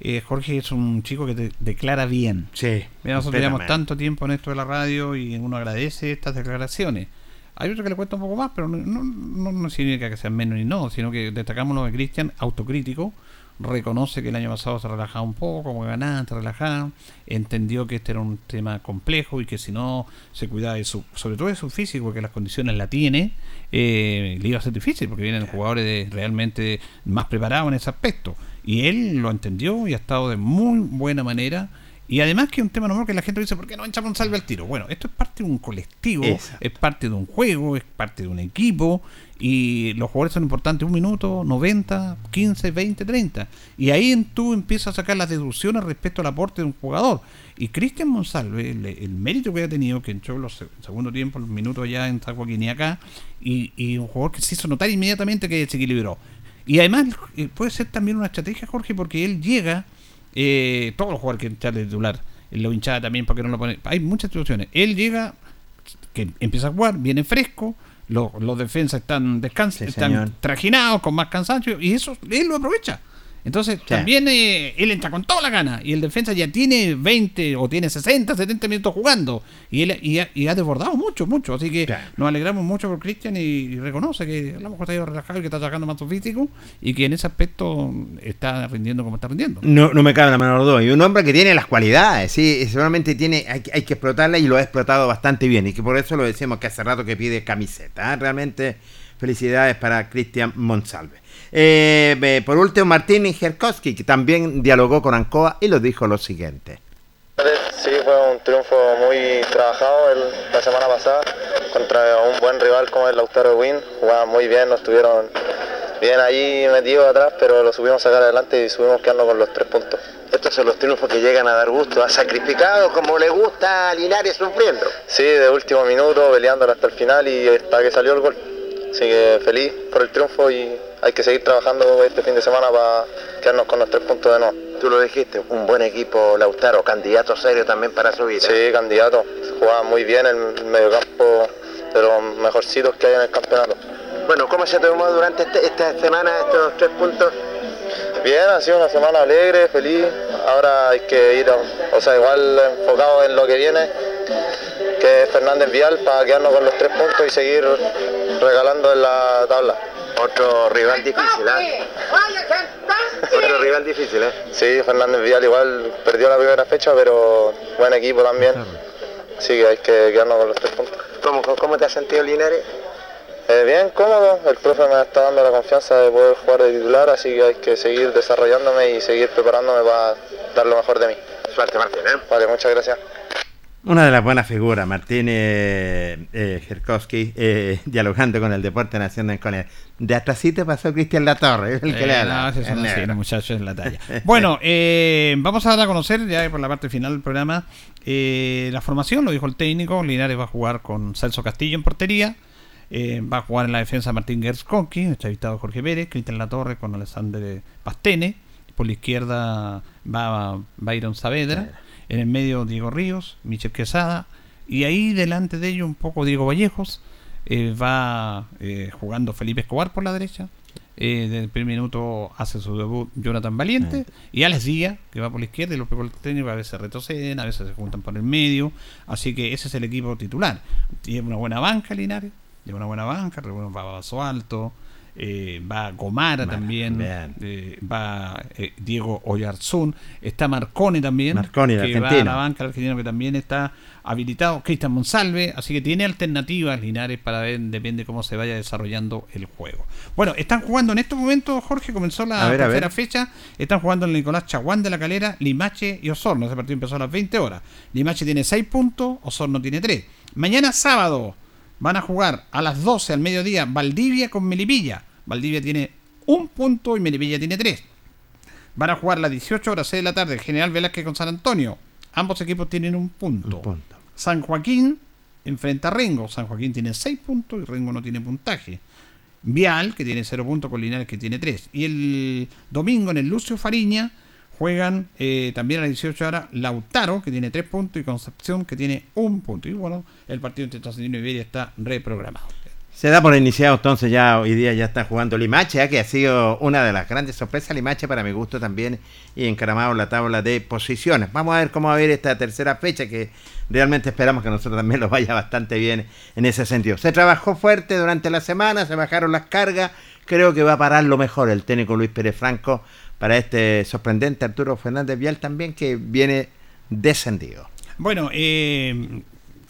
Eh, Jorge es un chico que te declara bien. Sí. Mira, nosotros llevamos tanto tiempo en esto de la radio y uno agradece estas declaraciones. Hay otro que le cuesta un poco más, pero no, no, no- no significa que sean menos ni no, sino que destacamos lo de Cristian, autocrítico, reconoce que el año pasado se relajaba un poco, como ganaba, se relajaba, entendió que este era un tema complejo y que si no se cuidaba de su, sobre todo de su físico, que las condiciones la tiene, eh, le iba a ser difícil, porque vienen jugadores de- realmente más preparados en ese aspecto. Y él lo entendió y ha estado de muy buena manera. Y además que es un tema normal que la gente dice, ¿por qué no echamos un salve al tiro? Bueno, esto es parte de un colectivo, Exacto. es parte de un juego, es parte de un equipo y los jugadores son importantes un minuto, 90, 15, 20, 30. Y ahí en tú empiezas a sacar las deducciones respecto al aporte de un jugador. Y Cristian Monsalve, el, el mérito que ha tenido, que entró en los seg- segundo tiempo, los minutos ya en Joaquín y acá, y, y un jugador que se hizo notar inmediatamente que se equilibró. Y además eh, puede ser también una estrategia, Jorge, porque él llega, eh, todos los jugadores que entrar de titular, lo hinchaba también porque no lo pone. Hay muchas situaciones. Él llega, que empieza a jugar, viene fresco, los, los defensas están descans Sí, están señor. trajinados, con más cansancio, y eso él lo aprovecha. Entonces, también eh, él entra con toda la gana y el defensa ya tiene 20 o tiene 60, 70 minutos jugando y él y ha, y ha desbordado mucho, mucho. Así que nos alegramos mucho por Cristian y, y reconoce que a lo mejor está ido relajado y que está sacando más su físico y que en ese aspecto está rindiendo como está rindiendo. No, no me cabe la menor duda. Y un hombre que tiene las cualidades, sí, seguramente tiene, hay, que- hay que explotarla y lo ha explotado bastante bien. Y que por eso lo decimos que hace rato que pide camiseta. ¿eh? Realmente felicidades para Cristian Monsalve. Eh, eh, por último, Martín Jerkowski, que también dialogó con Ancoa y lo dijo lo siguiente. Sí, fue un triunfo muy trabajado el- la semana pasada contra un buen rival como el Lautaro Win. Jugaban muy bien, nos estuvieron bien ahí metidos atrás, pero lo subimos sacar adelante y subimos quedando con los tres puntos. Estos son los triunfos que llegan a dar gusto, a sacrificado como le gusta a Linares sufriendo. Sí, de último minuto, peleando hasta el final y hasta que salió el gol. Así que feliz por el triunfo y hay que seguir trabajando este fin de semana para quedarnos con los tres puntos de nuevo. Tú lo dijiste, un buen equipo Lautaro, candidato serio también para subir. Sí, candidato. Jugaba muy bien el mediocampo de los mejorcitos que hay en el campeonato. Bueno, ¿cómo se tomó durante este- esta semana estos tres puntos? Bien, ha sido una semana alegre, feliz. Ahora hay que ir, o sea, igual enfocado en lo que viene, que es Fernández Vial, para quedarnos con los tres puntos y seguir regalando en la tabla. Otro rival difícil, ¿ah? Otro rival difícil, ¿eh? Sí, Fernández Vial igual perdió la primera fecha, pero buen equipo también. Así que hay que quedarnos con los tres puntos. ¿Cómo, cómo te has sentido Linares? Eh, bien, cómodo. El profe me está dando la confianza de poder jugar de titular, así que hay que seguir desarrollándome y seguir preparándome para dar lo mejor de mí. Suerte, Martín. ¿eh? Vale, muchas gracias. Una de las buenas figuras, Martín eh, eh, Jerkowski, eh, dialogando con el Deporte Nacional con él. De atrásito pasó Cristian Latorre, el que Eh, le no, habla. El los muchachos en la talla. Bueno, eh, vamos a dar a conocer ya por la parte final del programa eh, la formación, lo dijo el técnico. Linares va a jugar con Celso Castillo en portería. Va a jugar en la defensa Martín Gerskonki, entrevistado Jorge Pérez, Cristian Latorre con Alexander Pastene. Por la izquierda va Byron Saavedra. En el medio Diego Ríos, Michel Quesada. Y ahí delante de ellos un poco Diego Vallejos. Eh, va eh, jugando Felipe Escobar por la derecha. Eh, desde el primer minuto hace su debut Jonathan Valiente. Y Alex Díaz, que va por la izquierda y los pegó el técnico, a veces retroceden, a veces se juntan por el medio. Así que ese es el equipo titular. Tiene una buena banca Linares, lleva una buena banca, va Alto, eh, va Gomara también, eh, va eh, Diego Oyarzún, está Marconi también, Marconi, que va a la banca argentino que también está habilitado, Cristian Monsalve, así que tiene alternativas Linares para ver, depende cómo se vaya desarrollando el juego. Bueno, están jugando en estos momentos, Jorge, comenzó la ver, tercera fecha, están jugando el Nicolás Chaguán de la Calera, Limache y Osorno, ese partido empezó a las 20 horas. Limache tiene 6 puntos, Osorno tiene 3. Mañana sábado van a jugar a las 12 al mediodía Valdivia con Melipilla. Valdivia tiene un punto y Melipilla tiene 3. Van a jugar a las 18 horas 6 de la tarde General Velázquez con San Antonio. Ambos equipos tienen un punto. San Joaquín enfrenta a Rengo. San Joaquín tiene 6 puntos y Rengo no tiene puntaje. Vial, que tiene 0 puntos, con Linares, que tiene 3. Y el domingo en el Lucio Fariña juegan eh, también a las 18 horas Lautaro, que tiene 3 puntos, y Concepción, que tiene 1 punto. Y bueno, el partido entre Trasandino y Iberia está reprogramado. Se da por iniciado entonces ya hoy día ya está jugando Limache, ya que ha sido una de las grandes sorpresas Limache para mi gusto también y encaramado en la tabla de posiciones. Vamos a ver cómo va a ir esta tercera fecha que realmente esperamos que nosotros también nos vaya bastante bien en ese sentido. Se trabajó fuerte durante la semana, se bajaron las cargas, creo que va a parar lo mejor el técnico Luis Pérez Franco para este sorprendente Arturo Fernández Vial también que viene descendido. Bueno, eh,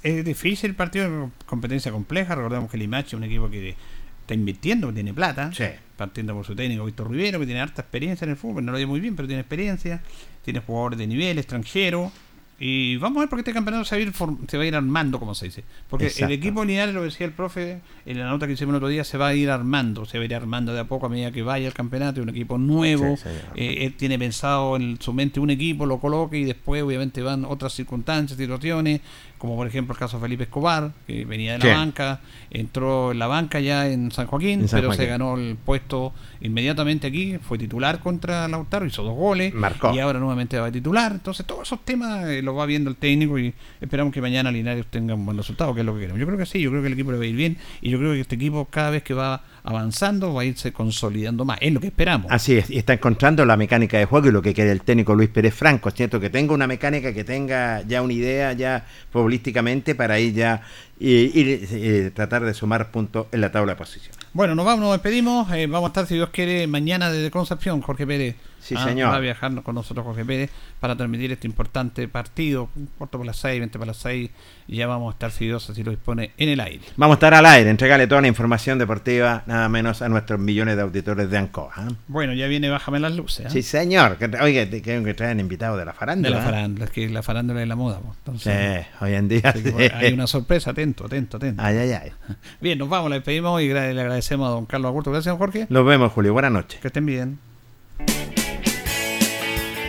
es difícil el partido, competencia compleja. Recordemos que Limache es un equipo que está invirtiendo, que tiene plata. Partiendo por su técnico Víctor Rivero, que tiene harta experiencia en el fútbol. No lo ve muy bien, pero tiene experiencia. Tiene jugadores de nivel, extranjero. Y vamos a ver por qué este campeonato se va a ir, se va a ir armando, como se dice. Porque Exacto. el equipo Linares, lo decía el profe en la nota que hicimos el otro día, se va a ir armando. Se va a ir armando de a poco a medida que vaya el campeonato. Es un equipo nuevo. Sí. Eh, él tiene pensado en su mente un equipo, lo coloque y después obviamente van otras circunstancias, situaciones, como por ejemplo el caso de Felipe Escobar, que venía de la banca, entró en la banca ya en San Joaquín, En San pero se ganó el puesto inmediatamente aquí, fue titular contra Lautaro, hizo dos goles Marcó. y ahora nuevamente va a titular. Entonces todos esos temas eh, los va viendo el técnico y esperamos que mañana Linares tenga un buen resultado, que es lo que queremos. Yo creo que sí, yo creo que el equipo le va a ir bien y yo creo que este equipo cada vez que va avanzando va a irse consolidando más, es lo que esperamos. Así es, y está encontrando la mecánica de juego y lo que quiere el técnico Luis Pérez Franco, es cierto que tenga una mecánica, que tenga ya una idea ya futbolísticamente para ir ya y, ir, eh, tratar de sumar puntos en la tabla de posición. Bueno, nos vamos, nos despedimos. eh, vamos a estar, si Dios quiere, mañana desde Concepción, Jorge Pérez. Sí, Ah, señor. Va a viajar con nosotros Jorge Pérez para transmitir este importante partido. Un cuarto por las 6, 20 para las 6. Y ya vamos a estar, si Dios así lo dispone, en el aire. Vamos a estar al aire, entregarle toda la información deportiva, nada menos a nuestros millones de auditores de Ancoa. ¿ah? Bueno, ya viene Bájame las luces. ¿ah? Sí, señor. Oye, que, que traen invitados de la De farándula. la ¿ah? farándula, es que la farándula es la moda. pues. Entonces, Sí, hoy en día. sí. hay una sorpresa, atento, atento, atento. Ay, ay, ay. Bien, nos vamos, le despedimos y le agradecemos a don Carlos Agurto. Gracias, Jorge. Nos vemos, Julio. Buenas noches. Que estén bien.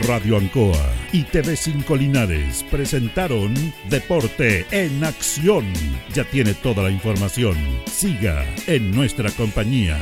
Radio Ancoa y TV5 Linares presentaron Deporte en Acción. Ya tiene toda la información. Siga en nuestra compañía.